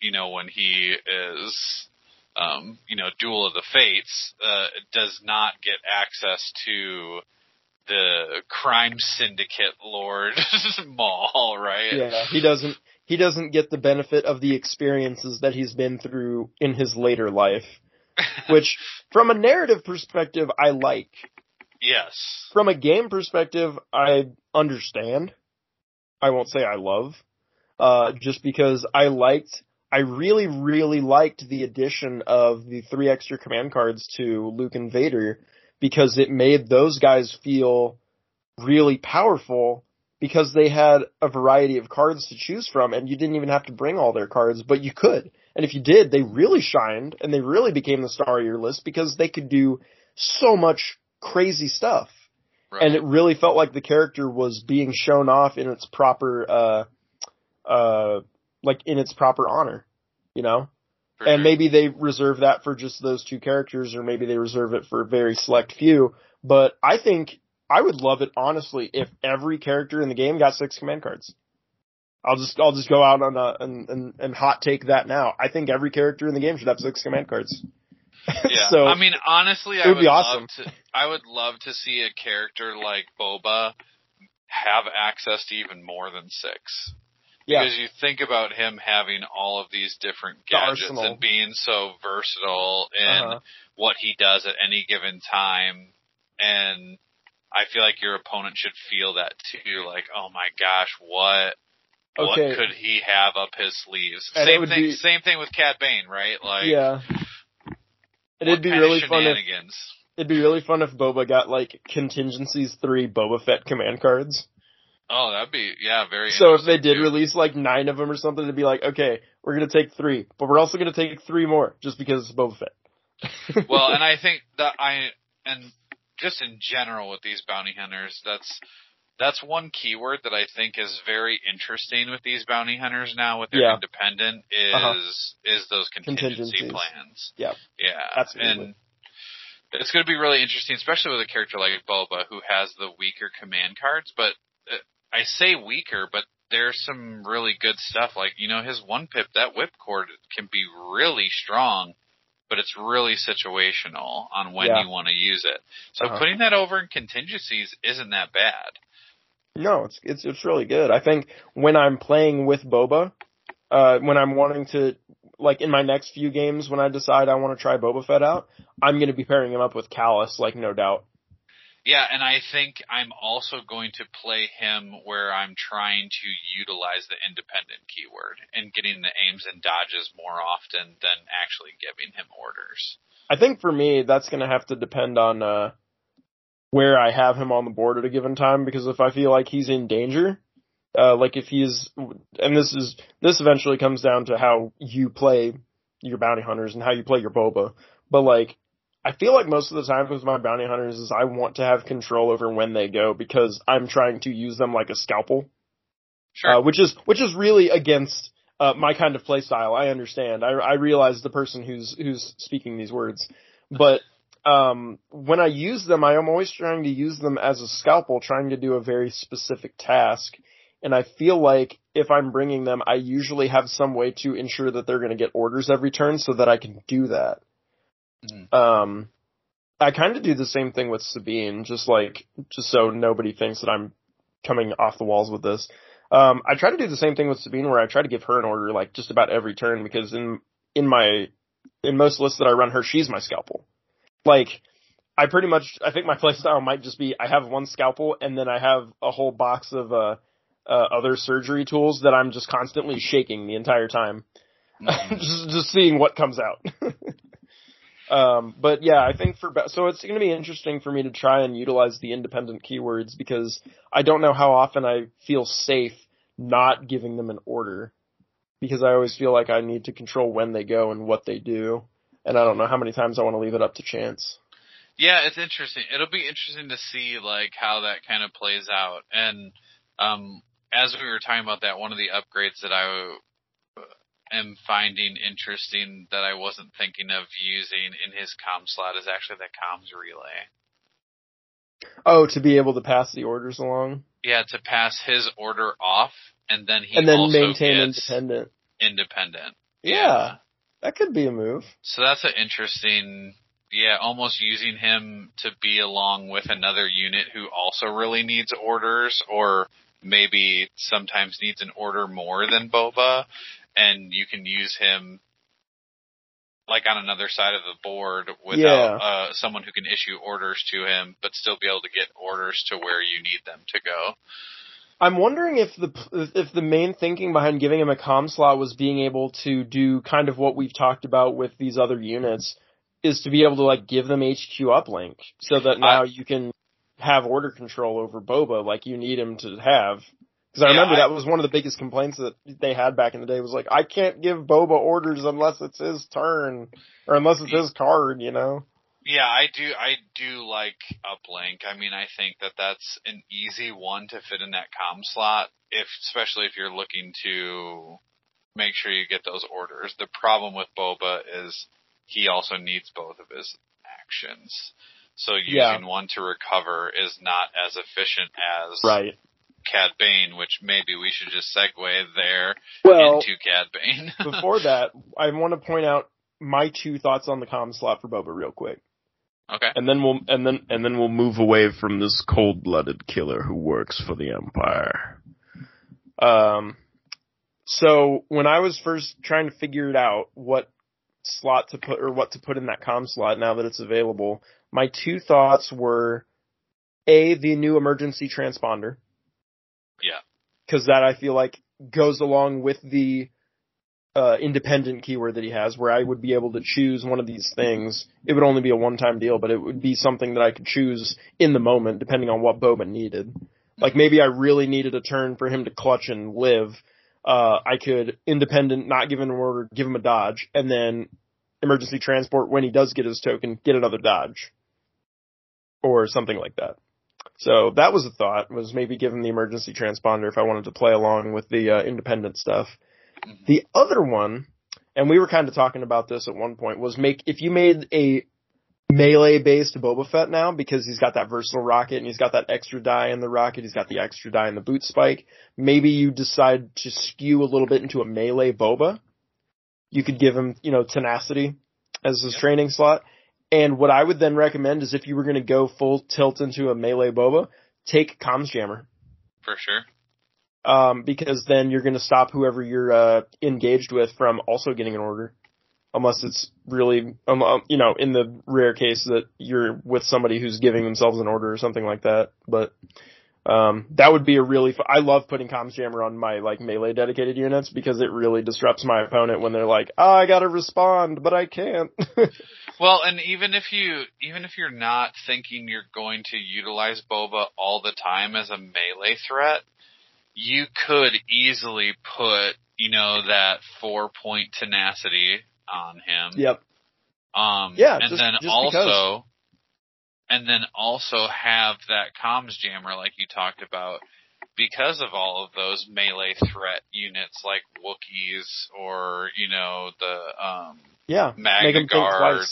[SPEAKER 3] you know, when he is, um, you know, Duel of the Fates, uh, does not get access to the crime syndicate Lord Maul, right?
[SPEAKER 2] Yeah, he doesn't. He doesn't get the benefit of the experiences that he's been through in his later life, which, from a narrative perspective, I like.
[SPEAKER 3] yes.
[SPEAKER 2] From a game perspective, I understand. I won't say I love, uh, just because I liked. I really, really liked the addition of the three extra command cards to Luke and Vader because it made those guys feel really powerful because they had a variety of cards to choose from and you didn't even have to bring all their cards, but you could. And if you did, they really shined and they really became the star of your list because they could do so much crazy stuff.
[SPEAKER 3] Right.
[SPEAKER 2] And it really felt like the character was being shown off in its proper, uh, uh, like in its proper honor, you know?
[SPEAKER 3] For
[SPEAKER 2] and
[SPEAKER 3] sure.
[SPEAKER 2] maybe they reserve that for just those two characters, or maybe they reserve it for a very select few. But I think I would love it honestly if every character in the game got six command cards. I'll just I'll just go out on a and, and, and hot take that now. I think every character in the game should have six command cards.
[SPEAKER 3] Yeah,
[SPEAKER 2] so
[SPEAKER 3] I mean, honestly, I
[SPEAKER 2] it would
[SPEAKER 3] would
[SPEAKER 2] be
[SPEAKER 3] love
[SPEAKER 2] awesome.
[SPEAKER 3] to. I would love to see a character like Boba have access to even more than six.
[SPEAKER 2] Yeah,
[SPEAKER 3] Because you think about him having all of these different gadgets and being so versatile in
[SPEAKER 2] Uh-huh.
[SPEAKER 3] what he does at any given time, and I feel like your opponent should feel that too. Like, oh my gosh, what?
[SPEAKER 2] Okay.
[SPEAKER 3] What could he have up his sleeves?
[SPEAKER 2] And
[SPEAKER 3] same thing.
[SPEAKER 2] be-
[SPEAKER 3] Same thing with Cad Bane, right? Like,
[SPEAKER 2] yeah. And it'd be really fun if it'd be really fun if Boba got like contingencies three Boba Fett command cards.
[SPEAKER 3] Oh, that'd be yeah, very.
[SPEAKER 2] So if they did
[SPEAKER 3] too.
[SPEAKER 2] release like nine of them or something, it'd be like, okay, we're gonna take three, but we're also gonna take three more just because it's Boba Fett.
[SPEAKER 3] well, and I think that I and just in general with these bounty hunters, that's that's one keyword that I think is very interesting with these bounty hunters now with their
[SPEAKER 2] Yeah.
[SPEAKER 3] independent is
[SPEAKER 2] Uh-huh.
[SPEAKER 3] is those contingency plans.
[SPEAKER 2] Yeah,
[SPEAKER 3] Yeah.
[SPEAKER 2] Absolutely.
[SPEAKER 3] And it's going to be really interesting, especially with a character like Boba who has the weaker command cards. But uh, I say weaker, but there's some really good stuff. Like you know, his one pip that whipcord can be really strong, but it's really situational on when
[SPEAKER 2] Yeah.
[SPEAKER 3] you want to use it. So
[SPEAKER 2] Uh-huh.
[SPEAKER 3] putting that over in contingencies isn't that bad.
[SPEAKER 2] no, it's it's it's really good. I think when I'm playing with Boba, uh, when I'm wanting to like in my next few games when I decide I want to try Boba Fett out, I'm gonna be pairing him up with Kallus, like no doubt.
[SPEAKER 3] Yeah, and I think I'm also going to play him where I'm trying to utilize the independent keyword and getting the aims and dodges more often than actually giving him orders.
[SPEAKER 2] I think for me, that's going to have to depend on uh, where I have him on the board at a given time. Because if I feel like he's in danger, uh, like if he's, and this is this eventually comes down to how you play your bounty hunters and how you play your boba. But like, I feel like most of the time with my bounty hunters is I want to have control over when they go because I'm trying to use them like a scalpel
[SPEAKER 3] Sure.
[SPEAKER 2] uh, which is which is really against uh, my kind of play style. I understand. I, I realize the person who's who's speaking these words, but um, when I use them, I am always trying to use them as a scalpel, trying to do a very specific task. And I feel like if I'm bringing them, I usually have some way to ensure that they're going to get orders every turn, so that I can do that.
[SPEAKER 3] Mhm.
[SPEAKER 2] Um, I kind of do the same thing with Sabine, just like just so nobody thinks that I'm coming off the walls with this. Um, I try to do the same thing with Sabine, where I try to give her an order like just about every turn because in in my in most lists that I run her, she's my scalpel. Like I pretty much I think my playstyle might just be I have one scalpel and then I have a whole box of uh uh, other surgery tools that I'm just constantly shaking the entire time,
[SPEAKER 3] Mhm.
[SPEAKER 2] just just seeing what comes out. um, but yeah, I think for so it's going to be interesting for me to try and utilize the independent keywords because I don't know how often I feel safe not giving them an order because I always feel like I need to control when they go and what they do, and I don't know how many times I want to leave it up to chance.
[SPEAKER 3] Yeah, it's interesting. It'll be interesting to see like how that kind of plays out. And um, as we were talking about that, one of the upgrades that I am finding interesting that I wasn't thinking of using in his comm slot is actually the comms relay.
[SPEAKER 2] Oh, to be able to pass the orders along
[SPEAKER 3] Yeah, to pass his order off, and then he
[SPEAKER 2] and then maintain independent.
[SPEAKER 3] independent.
[SPEAKER 2] Yeah, that could be a move.
[SPEAKER 3] So that's an interesting, yeah, almost using him to be along with another unit who also really needs orders or maybe sometimes needs an order more than Boba and you can use him like on another side of the board without
[SPEAKER 2] Yeah.
[SPEAKER 3] uh, someone who can issue orders to him but still be able to get orders to where you need them to go.
[SPEAKER 2] I'm wondering if the if the main thinking behind giving him a com slot was being able to do kind of what we've talked about with these other units, is to be able to like give them HQ uplink so that now you can have order control over Boba like you need him to have. Because I
[SPEAKER 3] Yeah,
[SPEAKER 2] remember
[SPEAKER 3] I-
[SPEAKER 2] that was one of the biggest complaints that they had back in the day was like I can't give Boba orders unless it's his turn or unless it's his card, you know.
[SPEAKER 3] Yeah, I do. I do like uplink. I mean, I think that that's an easy one to fit in that com slot, if especially if you're looking to make sure you get those orders. The problem with Boba is he also needs both of his actions. So using
[SPEAKER 2] Yeah.
[SPEAKER 3] one to recover is not as efficient as
[SPEAKER 2] Right.
[SPEAKER 3] Cad Bane, which maybe we should just segue there
[SPEAKER 2] Well,
[SPEAKER 3] into Cad Bane.
[SPEAKER 2] before that, I want to point out my two thoughts on the comm slot for Boba real quick.
[SPEAKER 3] okay.
[SPEAKER 2] And then we'll and then and then we'll move away from this cold-blooded killer who works for the Empire. Um so when I was first trying to figure it out what slot to put or what to put in that com slot now that it's available, my two thoughts were A, the new emergency transponder.
[SPEAKER 3] Yeah.
[SPEAKER 2] Cause that I feel like goes along with the uh, independent keyword that he has, where I would be able to choose one of these things. It would only be a one-time deal, but it would be something that I could choose in the moment, depending on what Boba needed. Like maybe I really needed a turn for him to clutch and live. Uh, I could independent, not give him an order, give him a dodge, and then emergency transport when he does get his token, get another dodge, or something like that. So that was a thought, was maybe give him the emergency transponder if I wanted to play along with the uh, independent stuff.
[SPEAKER 3] Mhm.
[SPEAKER 2] The other one, and we were kind of talking about this at one point, was make if you made a melee based Boba Fett now because he's got that versatile rocket and he's got that extra die in the rocket, he's got the extra die in the boot spike. Maybe you decide to skew a little bit into a melee Boba. You could give him, you know, tenacity as his
[SPEAKER 3] Yep.
[SPEAKER 2] training slot. And what I would then recommend is if you were going to go full tilt into a melee Boba, take Comms Jammer
[SPEAKER 3] For sure.
[SPEAKER 2] um, because then you're going to stop whoever you're uh, engaged with from also getting an order, unless it's really, um, um, you know, in the rare case that you're with somebody who's giving themselves an order or something like that. But um, that would be a really. Fu- I love putting comms jammer on my like melee dedicated units because it really disrupts my opponent when they're like, "Oh, I got to respond, but I can't."
[SPEAKER 3] Well, and even if you even if you're not thinking you're going to utilize Boba all the time as a melee threat, you could easily put, you know, that four point tenacity on him.
[SPEAKER 2] yep.
[SPEAKER 3] Um
[SPEAKER 2] Yeah,
[SPEAKER 3] and
[SPEAKER 2] just-
[SPEAKER 3] then
[SPEAKER 2] just
[SPEAKER 3] also
[SPEAKER 2] because.
[SPEAKER 3] And then also have that comms jammer like you talked about because of all of those melee threat units like Wookiees or, you know, the um
[SPEAKER 2] Yeah.
[SPEAKER 3] Magna
[SPEAKER 2] Make 'em think
[SPEAKER 3] Guard.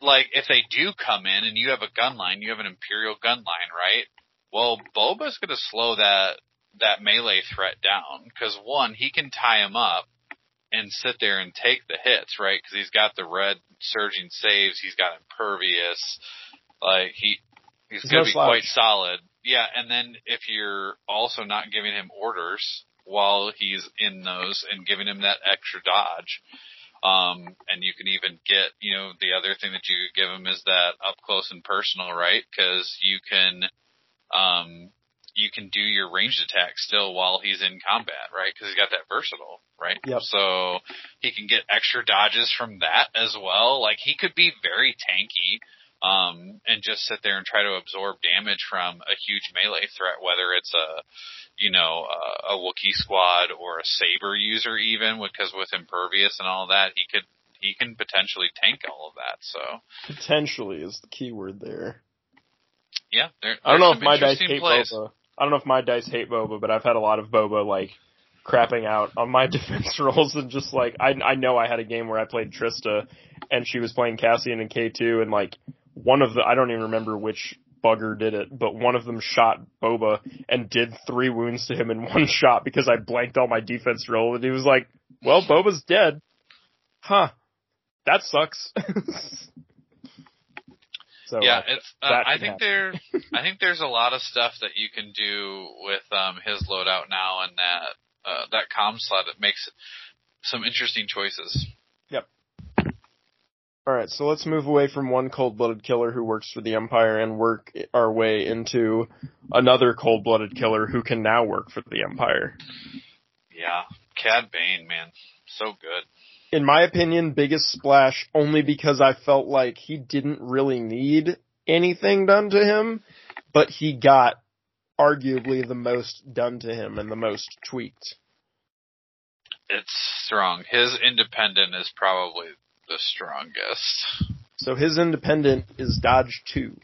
[SPEAKER 3] like if they do come in and you have a gun line, you have an imperial gun line, right? Well, Boba's going to slow that that melee threat down because one, he can tie him up and sit there and take the hits, right? Because he's got the red surging saves, he's got impervious, like he he's,
[SPEAKER 2] He's
[SPEAKER 3] going
[SPEAKER 2] no
[SPEAKER 3] to be
[SPEAKER 2] slouch.
[SPEAKER 3] quite solid. Yeah, and then if you're also not giving him orders while he's in those and giving him that extra dodge, um, and you can even get, you know, the other thing that you could give him is that up close and personal, right? Because you can, um, you can do your ranged attack still while he's in combat, right? Because he's got that versatile, right?
[SPEAKER 2] Yep.
[SPEAKER 3] So he can get extra dodges from that as well. Like he could be very tanky, um, and just sit there and try to absorb damage from a huge melee threat, whether it's a, you know, a, a Wookiee squad or a saber user even, because with impervious and all that, he could he can potentially tank all of that. So
[SPEAKER 2] Potentially is the key word there.
[SPEAKER 3] yeah, there,
[SPEAKER 2] I don't know if my dice hate
[SPEAKER 3] plays.
[SPEAKER 2] Boba. I don't know if my dice hate Boba, but I've had a lot of Boba like crapping out on my defense rolls and just like I I know I had a game where I played Trista and she was playing Cassian and K2 and like one of the I don't even remember which bugger did it, but one of them shot Boba and did three wounds to him in one shot because I blanked all my defense roll and he was like, "Well, Boba's dead." Huh. That sucks. so
[SPEAKER 3] yeah,
[SPEAKER 2] uh,
[SPEAKER 3] it's. Uh, I think
[SPEAKER 2] happen.
[SPEAKER 3] there. I think there's a lot of stuff that you can do with um, his loadout now, and that uh, that comm slot. It makes some interesting choices.
[SPEAKER 2] All right, so let's move away from one cold-blooded killer who works for the Empire and work our way into another cold-blooded killer who can now work for the Empire.
[SPEAKER 3] Yeah, Cad Bane, man, so good.
[SPEAKER 2] In my opinion, biggest splash only because I felt like he didn't really need anything done to him, but he got arguably the most done to him and the most tweaked.
[SPEAKER 3] It's strong. His independent is probably the strongest.
[SPEAKER 2] So his independent is dodge two.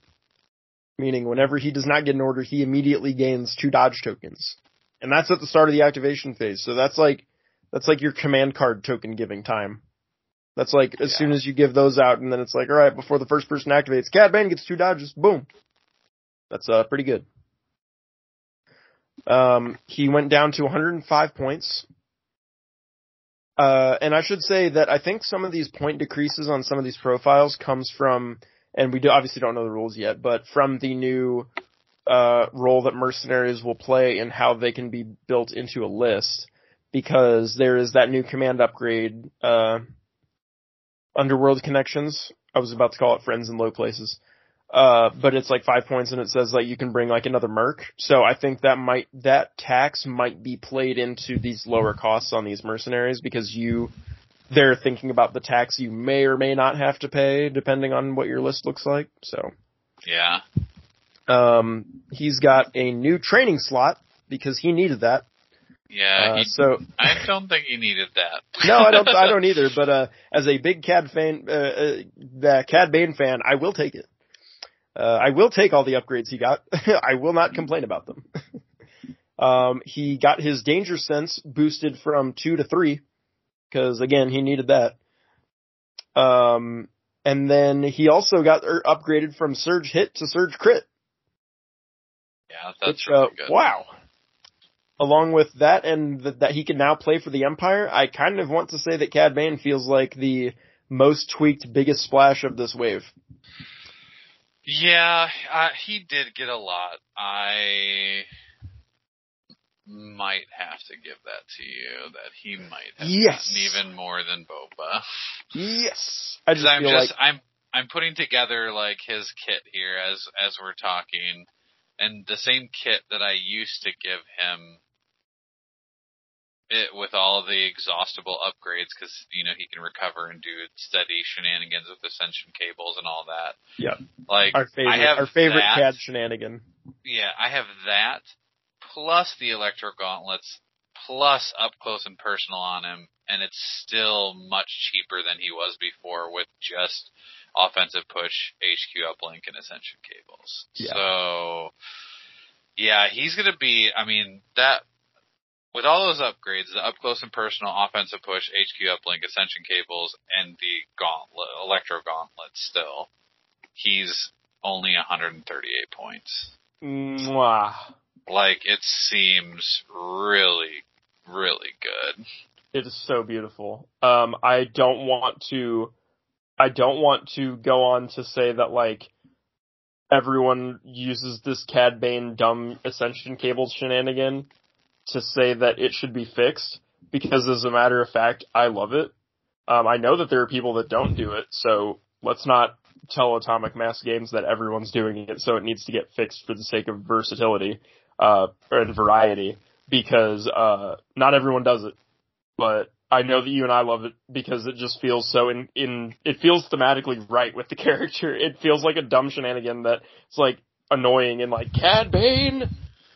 [SPEAKER 2] Meaning whenever he does not get an order, he immediately gains two dodge tokens. And that's at the start of the activation phase. So that's like, that's like your command card token giving time. That's like as
[SPEAKER 3] Yeah.
[SPEAKER 2] soon as you give those out and then it's like, alright, before the first person activates, Cad Bane gets two dodges, boom. That's uh pretty good. Um, he went down to 105 points. Uh, and I should say that I think some of these point decreases on some of these profiles comes from, and we do, obviously don't know the rules yet, but from the new uh, role that mercenaries will play and how they can be built into a list, because there is that new command upgrade, uh, Underworld Connections. I was about to call it Friends in Low Places. Uh, but it's like five points and it says like you can bring like another merc. So I think that might, that tax might be played into these lower costs on these mercenaries because you, they're thinking about the tax you may or may not have to pay depending on what your list looks like. So,
[SPEAKER 3] Yeah.
[SPEAKER 2] um, he's got a new training slot because he needed that.
[SPEAKER 3] Yeah.
[SPEAKER 2] Uh,
[SPEAKER 3] he,
[SPEAKER 2] so
[SPEAKER 3] I don't think he needed that.
[SPEAKER 2] no, I don't. I don't either. But uh, as a big Cad fan, uh, uh, the Cad Bane fan, I will take it. Uh, I will take all the upgrades he got. I will not complain about them. um, he got his danger sense boosted from two to three because again he needed that. Um, and then he also got er, upgraded from surge hit to surge crit.
[SPEAKER 3] Yeah, that's
[SPEAKER 2] which,
[SPEAKER 3] really
[SPEAKER 2] uh,
[SPEAKER 3] good.
[SPEAKER 2] Wow. Along with that, and th- that he can now play for the Empire, I kind of want to say that Cad Bane feels like the most tweaked, biggest splash of this wave.
[SPEAKER 3] Yeah, uh, he did get a lot. I might have to give that to you. That he might have
[SPEAKER 2] Yes.
[SPEAKER 3] gotten even more than Boba.
[SPEAKER 2] Yes, I just
[SPEAKER 3] I'm just
[SPEAKER 2] like
[SPEAKER 3] I'm I'm putting together like his kit here as as we're talking, and the same kit that I used to give him. It with all of the exhaustible upgrades because you know he can recover and do steady shenanigans with ascension cables and all that.
[SPEAKER 2] Yeah.
[SPEAKER 3] like
[SPEAKER 2] our favorite,
[SPEAKER 3] I have
[SPEAKER 2] our favorite
[SPEAKER 3] that.
[SPEAKER 2] Cad shenanigan.
[SPEAKER 3] Yeah, I have that plus the electro gauntlets plus up close and personal on him, and it's still much cheaper than he was before with just offensive push, HQ uplink, and ascension cables.
[SPEAKER 2] Yeah.
[SPEAKER 3] So, yeah, he's gonna be. I mean that. With all those upgrades, the up close and personal, offensive push, HQ uplink, ascension cables, and the gauntlet, electro gauntlet still, he's only 138 points.
[SPEAKER 2] Mwah.
[SPEAKER 3] Like it seems really, really good.
[SPEAKER 2] It is so beautiful. Um, I don't want to, I don't want to go on to say that like everyone uses this Cad Bane dumb Ascension cables shenanigan to say that it should be fixed because as a matter of fact, I love it. Um, I know that there are people that don't do it, so let's not tell Atomic Mass Games that everyone's doing it, so it needs to get fixed for the sake of versatility. uh, or variety because uh, not everyone does it, but I know that you and I love it because it just feels so in in it feels thematically right with the character. It feels like a dumb shenanigan that it's like annoying and like Cad Bane.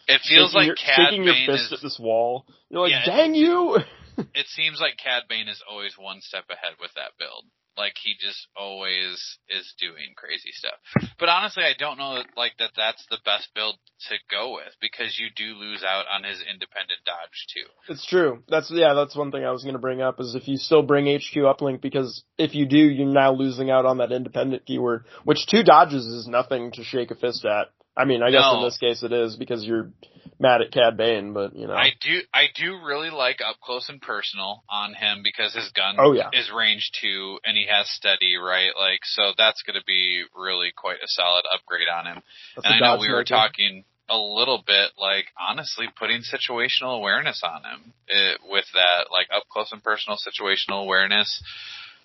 [SPEAKER 3] It feels
[SPEAKER 2] shaking
[SPEAKER 3] like
[SPEAKER 2] your,
[SPEAKER 3] Cad
[SPEAKER 2] shaking your
[SPEAKER 3] Bane
[SPEAKER 2] fist
[SPEAKER 3] is.
[SPEAKER 2] at this wall. You're like,
[SPEAKER 3] Yeah, it-
[SPEAKER 2] dang you!
[SPEAKER 3] It seems like Cad Bane is always one step ahead with that build. Like he just always is doing crazy stuff. But honestly, I don't know like that that's the best build to go with because you do lose out on his independent dodge too.
[SPEAKER 2] It's true. That's yeah. That's one thing I was going to bring up is if you still bring HQ uplink because if you do, you're now losing out on that independent keyword, which two dodges is nothing to shake a fist at. I mean, I guess in this case it is because you're mad at Cad Bane, but you know.
[SPEAKER 3] I do I do really like up close and personal on him because his gun
[SPEAKER 2] Oh, yeah.
[SPEAKER 3] is range two and he has steady, right? Like so that's gonna be really quite a solid upgrade on him.
[SPEAKER 2] That's
[SPEAKER 3] and I know we were talking a little bit like honestly putting situational awareness on him it, with that like up close and personal situational awareness.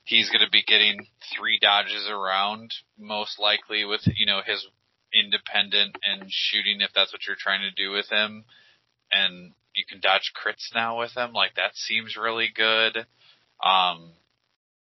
[SPEAKER 3] He's going to be getting three dodges around most likely with you know his independent and shooting if that's what you're trying to do with him and you can dodge crits now with him like that seems really good um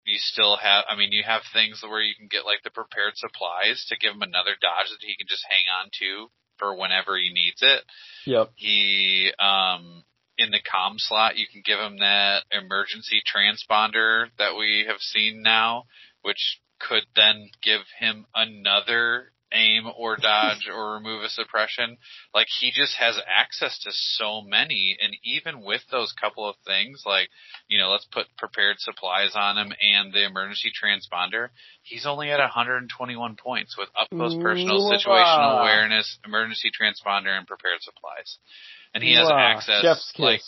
[SPEAKER 3] you still have I mean you have things where you can get like the prepared supplies to give him another dodge that he can just hang on to for whenever he needs it
[SPEAKER 2] Yep.
[SPEAKER 3] he um in the com slot you can give him that emergency transponder that we have seen now which could then give him another aim or dodge or remove a suppression. Like he just has access to so many and even with those couple of things like you know let's put prepared supplies on him and the emergency transponder he's only at 121 points with up close personal
[SPEAKER 2] Wow.
[SPEAKER 3] situational awareness emergency transponder and prepared supplies. And he has access like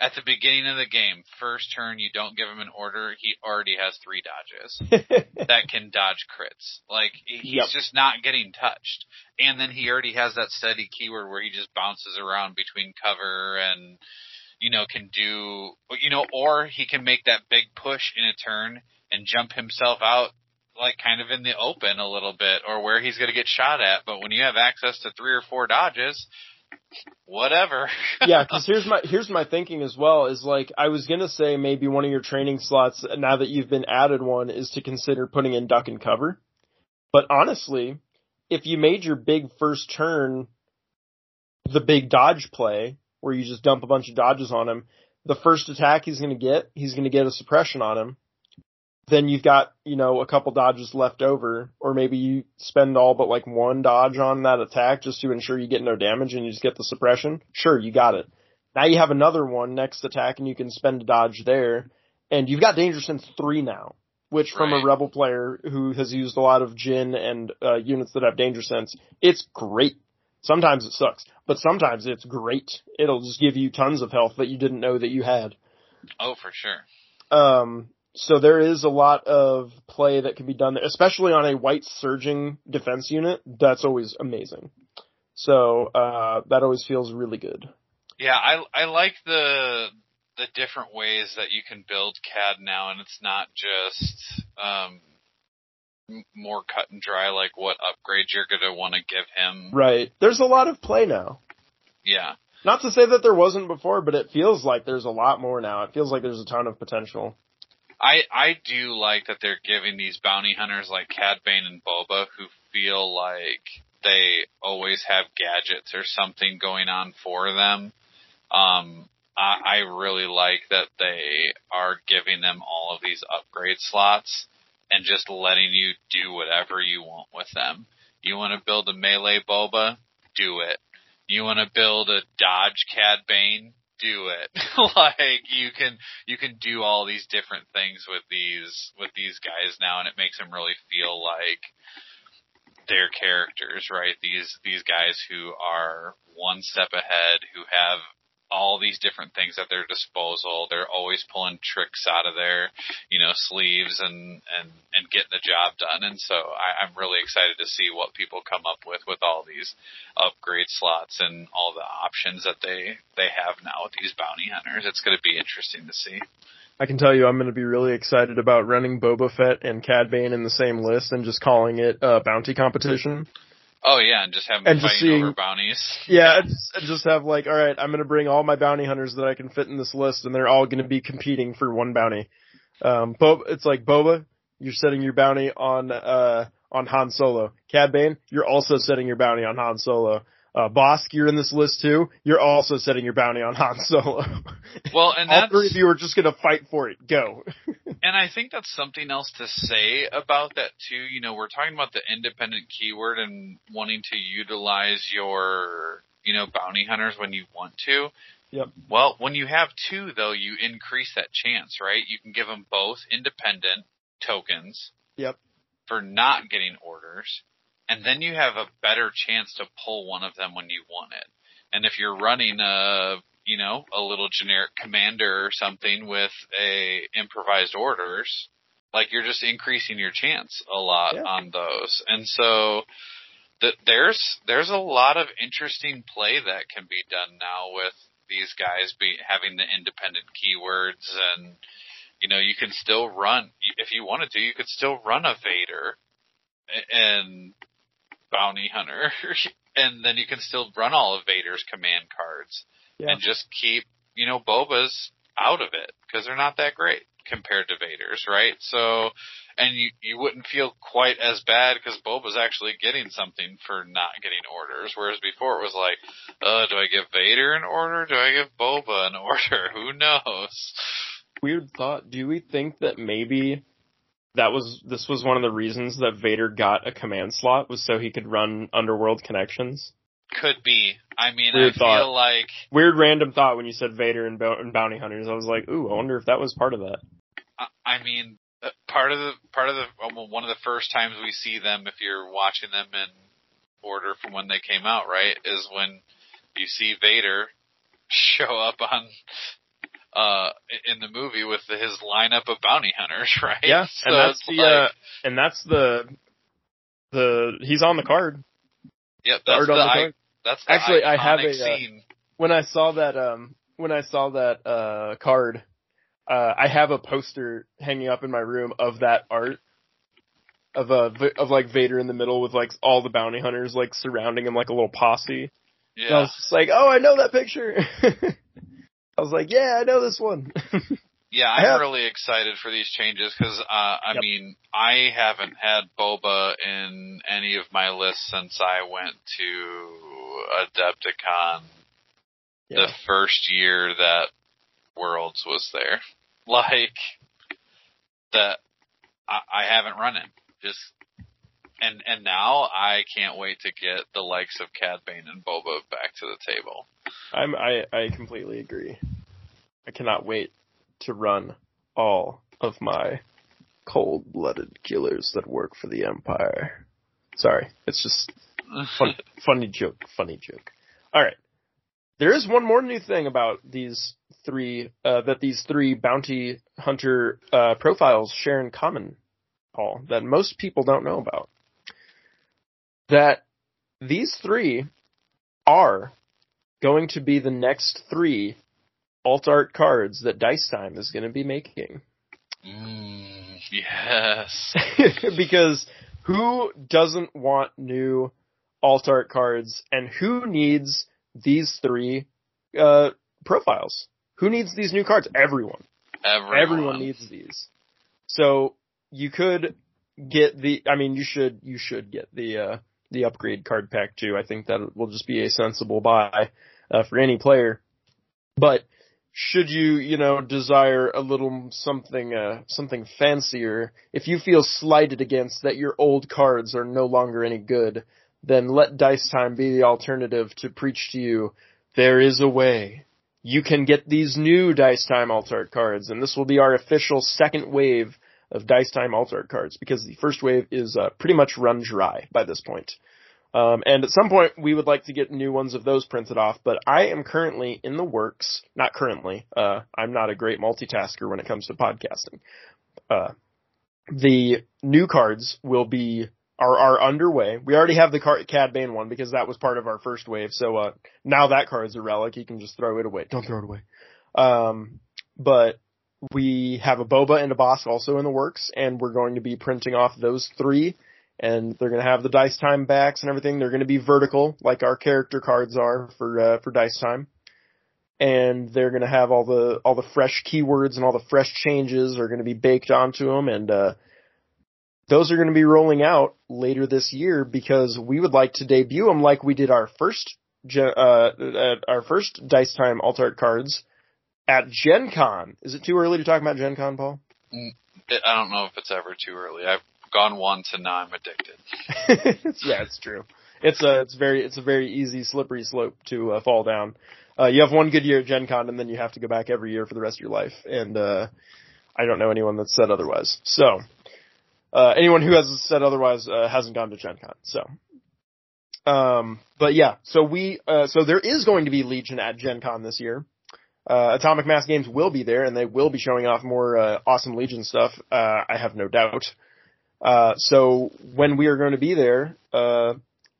[SPEAKER 3] at the beginning of the game, first turn you don't give him an order, he already has three dodges that can dodge crits. Like he's
[SPEAKER 2] Yep.
[SPEAKER 3] just not getting touched. And then he already has that steady keyword where he just bounces around between cover and you know can do you know or he can make that big push in a turn and jump himself out like kind of in the open a little bit or where he's going to get shot at, but when you have access to three or four dodges, whatever.
[SPEAKER 2] yeah, because here's my here's my thinking as well is like I was gonna say maybe one of your training slots now that you've been added one is to consider putting in duck and cover. But honestly, if you made your big first turn the big dodge play where you just dump a bunch of dodges on him, the first attack he's gonna get, he's gonna get a suppression on him. Then you've got, you know, a couple dodges left over, or maybe you spend all but like one dodge on that attack just to ensure you get no damage and you just get the suppression. Sure, you got it. Now you have another one next attack and you can spend a dodge there. And you've got Danger Sense 3 now, which from
[SPEAKER 3] Right.
[SPEAKER 2] a Rebel player who has used a lot of Jyn and uh, units that have Danger Sense, it's great. Sometimes it sucks, but sometimes it's great. It'll just give you tons of health that you didn't know that you had.
[SPEAKER 3] oh, for sure.
[SPEAKER 2] Um, so there is a lot of play that can be done there, especially on a white surging defense unit. That's always amazing. So uh, that always feels really good.
[SPEAKER 3] Yeah, I I like the the different ways that you can build Cad now, and it's not just um more cut and dry like what upgrades you're gonna want to give him.
[SPEAKER 2] Right. There's a lot of play now.
[SPEAKER 3] Yeah,
[SPEAKER 2] Not to say that there wasn't before, but it feels like there's a lot more now. It feels like there's a ton of potential.
[SPEAKER 3] I I do like that they're giving these bounty hunters like Cad Bane and Boba who feel like they always have gadgets or something going on for them. Um, I, I really like that they are giving them all of these upgrade slots and just letting you do whatever you want with them. You want to build a melee Boba? Do it. You want to build a dodge Cad Bane? Do it. like you can you can do all these different things with these with these guys now, and it makes them really feel like their characters, right? These these guys who are one step ahead, who have all these different things at their disposal. They're always pulling tricks out of their, you know, sleeves and and and getting the job done. And so I, I'm really excited to see what people come up with with all these upgrade slots and all the options that they they have now with these bounty hunters. It's going to be interesting to see.
[SPEAKER 2] I can tell you I'm going to be really excited about running Boba Fett and Cad Bane in the same list and just calling it a bounty competition.
[SPEAKER 3] Oh yeah, and just have them
[SPEAKER 2] And
[SPEAKER 3] fighting
[SPEAKER 2] just seeing-
[SPEAKER 3] over bounties.
[SPEAKER 2] Yeah, and just, and just have like, all right, I'm gonna bring all my bounty hunters that I can fit in this list, and they're all gonna be competing for one bounty. Um, Boba, it's like Boba, you're setting your bounty on uh on Han Solo. Cad Bane, you're also setting your bounty on Han Solo. Uh, Bossk, you're in this list too. You're also setting your bounty on Han Solo.
[SPEAKER 3] Well, and
[SPEAKER 2] all
[SPEAKER 3] that's
[SPEAKER 2] three of you are just gonna fight for it. Go.
[SPEAKER 3] and I think that's something else to say about that too. You know, we're talking about the independent keyword and wanting to utilize your, you know, bounty hunters when you want to.
[SPEAKER 2] Yep.
[SPEAKER 3] Well, when you have two though, you increase that chance, right? You can give them both independent tokens.
[SPEAKER 2] Yep.
[SPEAKER 3] For not getting orders, and then you have a better chance to pull one of them when you want it. And if you're running a, you know, a little generic commander or something with a improvised orders, like you're just increasing your chance a lot
[SPEAKER 2] Yeah.
[SPEAKER 3] on those. And so th- there's there's a lot of interesting play that can be done now with these guys be having the independent keywords and you know you can still run if you wanted to you could still run a Vader and bounty hunter and then you can still run all of Vader's command cards
[SPEAKER 2] Yeah.
[SPEAKER 3] and just keep you know Boba's out of it because they're not that great compared to Vader's, right? So, and you you wouldn't feel quite as bad because Boba's actually getting something for not getting orders, whereas before it was like, uh, do I give Vader an order? Do I give Boba an order? Who knows?
[SPEAKER 2] Weird thought. Do we think that maybe that was this was one of the reasons that Vader got a command slot was so he could run Underworld connections?
[SPEAKER 3] Could be. I mean,
[SPEAKER 2] Weird
[SPEAKER 3] I feel like
[SPEAKER 2] Weird random thought when you said Vader and, Bo- and bounty hunters. I was like, ooh, I wonder if that was part of that.
[SPEAKER 3] I- I mean, uh, part of the part of the well, one of the first times we see them, if you're watching them in order from when they came out, right, is when you see Vader show up on uh in the movie with the, his lineup of bounty hunters, right?
[SPEAKER 2] Yeah,
[SPEAKER 3] so
[SPEAKER 2] and that's the
[SPEAKER 3] like,
[SPEAKER 2] uh, and that's the the he's on the card.
[SPEAKER 3] yep, that's the,
[SPEAKER 2] on the
[SPEAKER 3] I, that's the
[SPEAKER 2] Actually, I have a, uh. When I saw that um when I saw that uh card, uh I have a poster hanging up in my room of that art. Of uh V- of like Vader in the middle with like all the bounty hunters like surrounding him like a little posse. And I was just like, oh, I know that picture. I was like, yeah, I know this one.
[SPEAKER 3] Yeah, I'm really excited for these changes because uh, I
[SPEAKER 2] Yep.
[SPEAKER 3] mean I haven't had Boba in any of my lists since I went to Adepticon the first year that Worlds was there. Like that, I, I haven't run it. Just and and now I can't wait to get the likes of Cad Bane and Boba back to the table.
[SPEAKER 2] I'm I I completely agree. I cannot wait to run all of my cold-blooded killers that work for the Empire. Sorry, it's just fun, funny joke, funny joke. All right. There is one more new thing about these three uh, that these three bounty hunter uh, profiles share in common, Paul, that most people don't know about. That these three are going to be the next three alt art cards that Dice Time is going to be making.
[SPEAKER 3] Mm, yes.
[SPEAKER 2] because who doesn't want new alt art cards and who needs these three uh, profiles? Who needs these new cards? Everyone.
[SPEAKER 3] Everyone.
[SPEAKER 2] Everyone needs these. So you could get the I mean you should you should get the uh the upgrade card pack too. I think that will just be a sensible buy uh, for any player. But should you, you know, desire a little something uh something fancier, if you feel slighted against that your old cards are no longer any good, then let Dice Time be the alternative to preach to you there is a way you can get these new Dice Time Altart cards, and this will be our official second wave of Dice Time Alt Art cards because the first wave is uh, pretty much run dry by this point. Um, and at some point, we would like to get new ones of those printed off, but I am currently in the works. Not currently. Uh, I'm not a great multitasker when it comes to podcasting. Uh, the new cards will be are are underway. We already have the card, Cad Bane one because that was part of our first wave. So uh, now that card's a relic. You can just throw it away. Don't throw it away. Um, but we have a Boba and a Bossk also in the works, and we're going to be printing off those three and they're going to have the dice time backs and everything. They're going to be vertical, like our character cards are for uh, for dice time, and they're going to have all the all the fresh keywords and all the fresh changes are going to be baked onto them, and uh, those are going to be rolling out later this year because we would like to debut them like we did our first uh, our first dice time alt art cards at Gen Con. Is it too early to talk about Gen Con, Paul?
[SPEAKER 3] Mm, I don't know if it's ever too early. I've gone once and now I'm addicted.
[SPEAKER 2] yeah, it's true. It's a it's very it's a very easy slippery slope to uh, fall down. Uh, you have one good year at Gen Con and then you have to go back every year for the rest of your life. And uh, I don't know anyone that's said otherwise. So uh, anyone who has said otherwise uh, hasn't gone to Gen Con. So um, but yeah, so we uh, so there is going to be Legion at Gen Con this year. Uh, Atomic Mass Games will be there, and they will be showing off more uh, awesome Legion stuff. Uh, I have no doubt. Uh, so when we are going to be there, uh,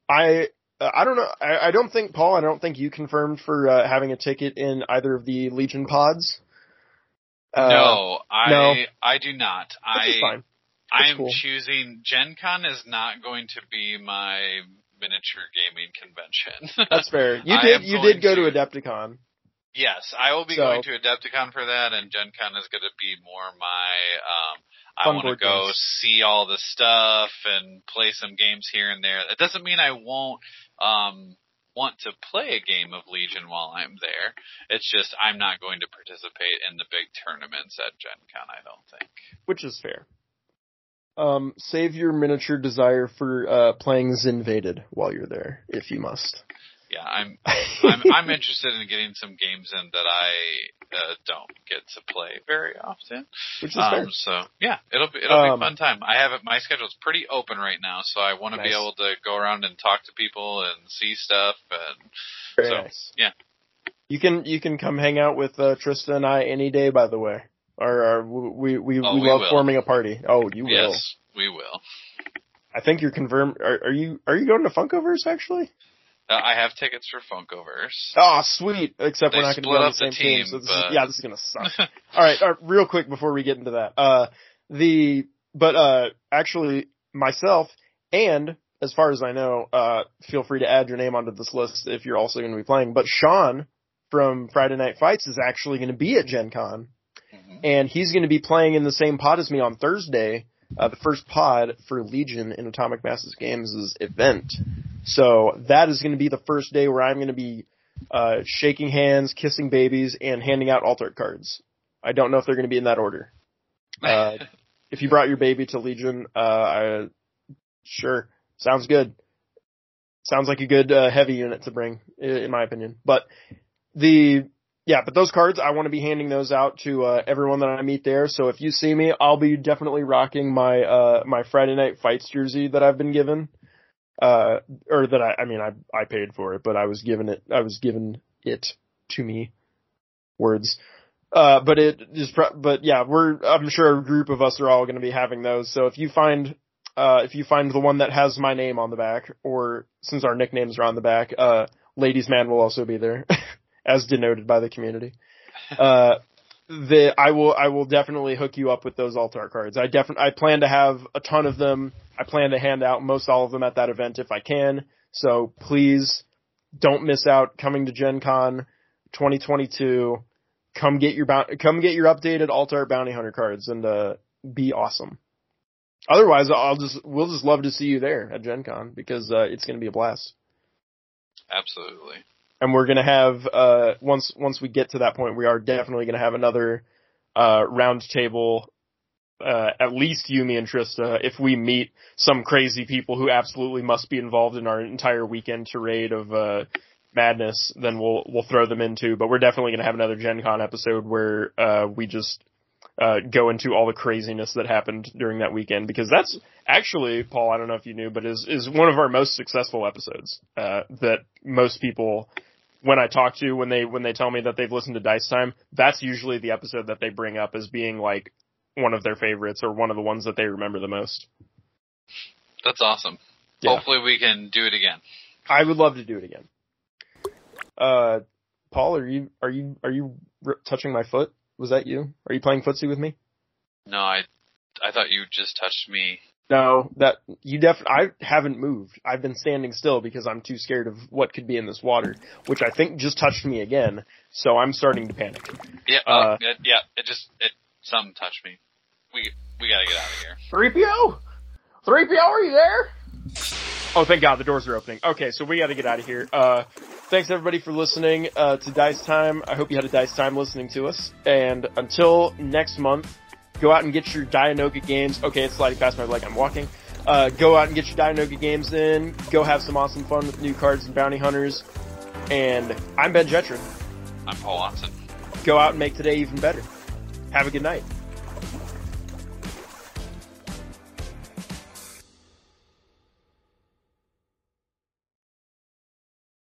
[SPEAKER 2] I I don't know. I, I, don't think Paul. I don't think you confirmed for uh, having a ticket in either of the Legion pods.
[SPEAKER 3] no, I
[SPEAKER 2] no.
[SPEAKER 3] I do not.
[SPEAKER 2] Which
[SPEAKER 3] I I'm
[SPEAKER 2] cool.
[SPEAKER 3] choosing Gen Con is not going to be my miniature gaming convention.
[SPEAKER 2] That's fair. You did you did go to
[SPEAKER 3] to-
[SPEAKER 2] Adepticon.
[SPEAKER 3] Yes, I will be
[SPEAKER 2] So-
[SPEAKER 3] going to Adepticon for that, and Gen Con is going to be more my. Um, I want to go
[SPEAKER 2] games.
[SPEAKER 3] see all the stuff and play some games here and there. It doesn't mean I won't um, want to play a game of Legion while I'm there. It's just I'm not going to participate in the big tournaments at Gen Con. I don't think.
[SPEAKER 2] which is fair. Um, save your miniature desire for uh, playing Zinvaded while you're there, if you must.
[SPEAKER 3] Yeah, I'm I'm, I'm interested in getting some games in that I uh, don't get to play very often.
[SPEAKER 2] Which is fair.
[SPEAKER 3] Um, so yeah, it'll be it'll
[SPEAKER 2] Um,
[SPEAKER 3] be a fun time. I have it. My schedule's pretty open right now, so I want to be able to go around and talk to people and see stuff. And
[SPEAKER 2] Very
[SPEAKER 3] so,
[SPEAKER 2] nice.
[SPEAKER 3] yeah.
[SPEAKER 2] You can you can come hang out with uh, Trista and I any day. By the way, or, or we we
[SPEAKER 3] Oh,
[SPEAKER 2] we
[SPEAKER 3] we
[SPEAKER 2] love
[SPEAKER 3] will.
[SPEAKER 2] forming a party. Oh, you will.
[SPEAKER 3] yes, we will.
[SPEAKER 2] I think you're confirmed. Are, are you are you going to Funkoverse actually?
[SPEAKER 3] Uh, I have tickets for Funkoverse.
[SPEAKER 2] Oh, sweet. Except
[SPEAKER 3] They
[SPEAKER 2] we're not going to be on the same
[SPEAKER 3] the
[SPEAKER 2] team.
[SPEAKER 3] team,
[SPEAKER 2] so this
[SPEAKER 3] but-
[SPEAKER 2] is, yeah, this is going to suck. all right, all right, real quick before we get into that. Uh, the but uh, actually myself and as far as I know, uh, feel free to add your name onto this list if you're also going to be playing. But Sean from Friday Night Fights is actually going to be at Gen Con,
[SPEAKER 3] Mhm.
[SPEAKER 2] and he's going to be playing in the same pod as me on Thursday. Uh, the first pod for Legion in Atomic Masses Games' event. So that is going to be the first day where I'm going to be uh, shaking hands, kissing babies, and handing out altar cards. I don't know if they're going to be in that order. Uh, if you brought your baby to Legion, uh, I, sure, sounds good. Sounds like a good uh, heavy unit to bring, in my opinion. But the yeah, but those cards I want to be handing those out to uh, everyone that I meet there. So if you see me, I'll be definitely rocking my uh, my Friday Night Fights jersey that I've been given, uh, or that I I mean I I paid for it, but I was given it I was given it to me. Words. Uh, but it is, pro- but yeah, we're, I'm sure a group of us are all going to be having those. So if you find, uh, if you find the one that has my name on the back, or since our nicknames are on the back, uh, Ladies Man will also be there, as denoted by the community. Uh, the, I will, I will definitely hook you up with those altar cards. I definitely, I plan to have a ton of them. I plan to hand out most all of them at that event if I can. So please don't miss out coming to Gen Con 2022 come get your come get your updated altar bounty hunter cards and uh be awesome. Otherwise, I'll just we'll just love to see you there at Gen Con because uh, it's going to be a blast.
[SPEAKER 3] Absolutely.
[SPEAKER 2] And we're going to have uh once once we get to that point, we are definitely going to have another uh round table uh, at least Yumi and Trista, if we meet some crazy people who absolutely must be involved in our entire weekend charade of uh, madness, then we'll we'll throw them into. But we're definitely going to have another Gen Con episode where uh, we just uh, go into all the craziness that happened during that weekend because that's actually Paul. I don't know if you knew, but is is one of our most successful episodes uh, that most people. When I talk to when they when they tell me that they've listened to Dice Time, that's usually the episode that they bring up as being like one of their favorites or one of the ones that they remember the most.
[SPEAKER 3] That's awesome.
[SPEAKER 2] Yeah.
[SPEAKER 3] Hopefully we can do it again.
[SPEAKER 2] I would love to do it again. Uh, Paul, are you are you are you r- touching my foot? Was that you? Are you playing footsie with me?
[SPEAKER 3] No, I I thought you just touched me
[SPEAKER 2] No, that you def. I haven't moved. I've been standing still because I'm too scared of what could be in this water, which I think just touched me again. So I'm starting to panic.
[SPEAKER 3] Yeah,
[SPEAKER 2] Uh,
[SPEAKER 3] uh, yeah. It just it something touched me. We we gotta get out of here.
[SPEAKER 2] Three PO, three PO, are you there? Oh, thank God, the doors are opening. Okay, so we got to get out of here. Uh, thanks everybody for listening uh, to Dice Time. I hope you had a dice time listening to us. And until next month, go out and get your Dianoga games. Okay, it's sliding past my leg. I'm walking. Uh, go out and get your Dianoga games in. Go have some awesome fun with new cards and bounty hunters. And I'm Ben Jetron.
[SPEAKER 3] I'm Paul Watson.
[SPEAKER 2] Go out and make today even better. Have a good night.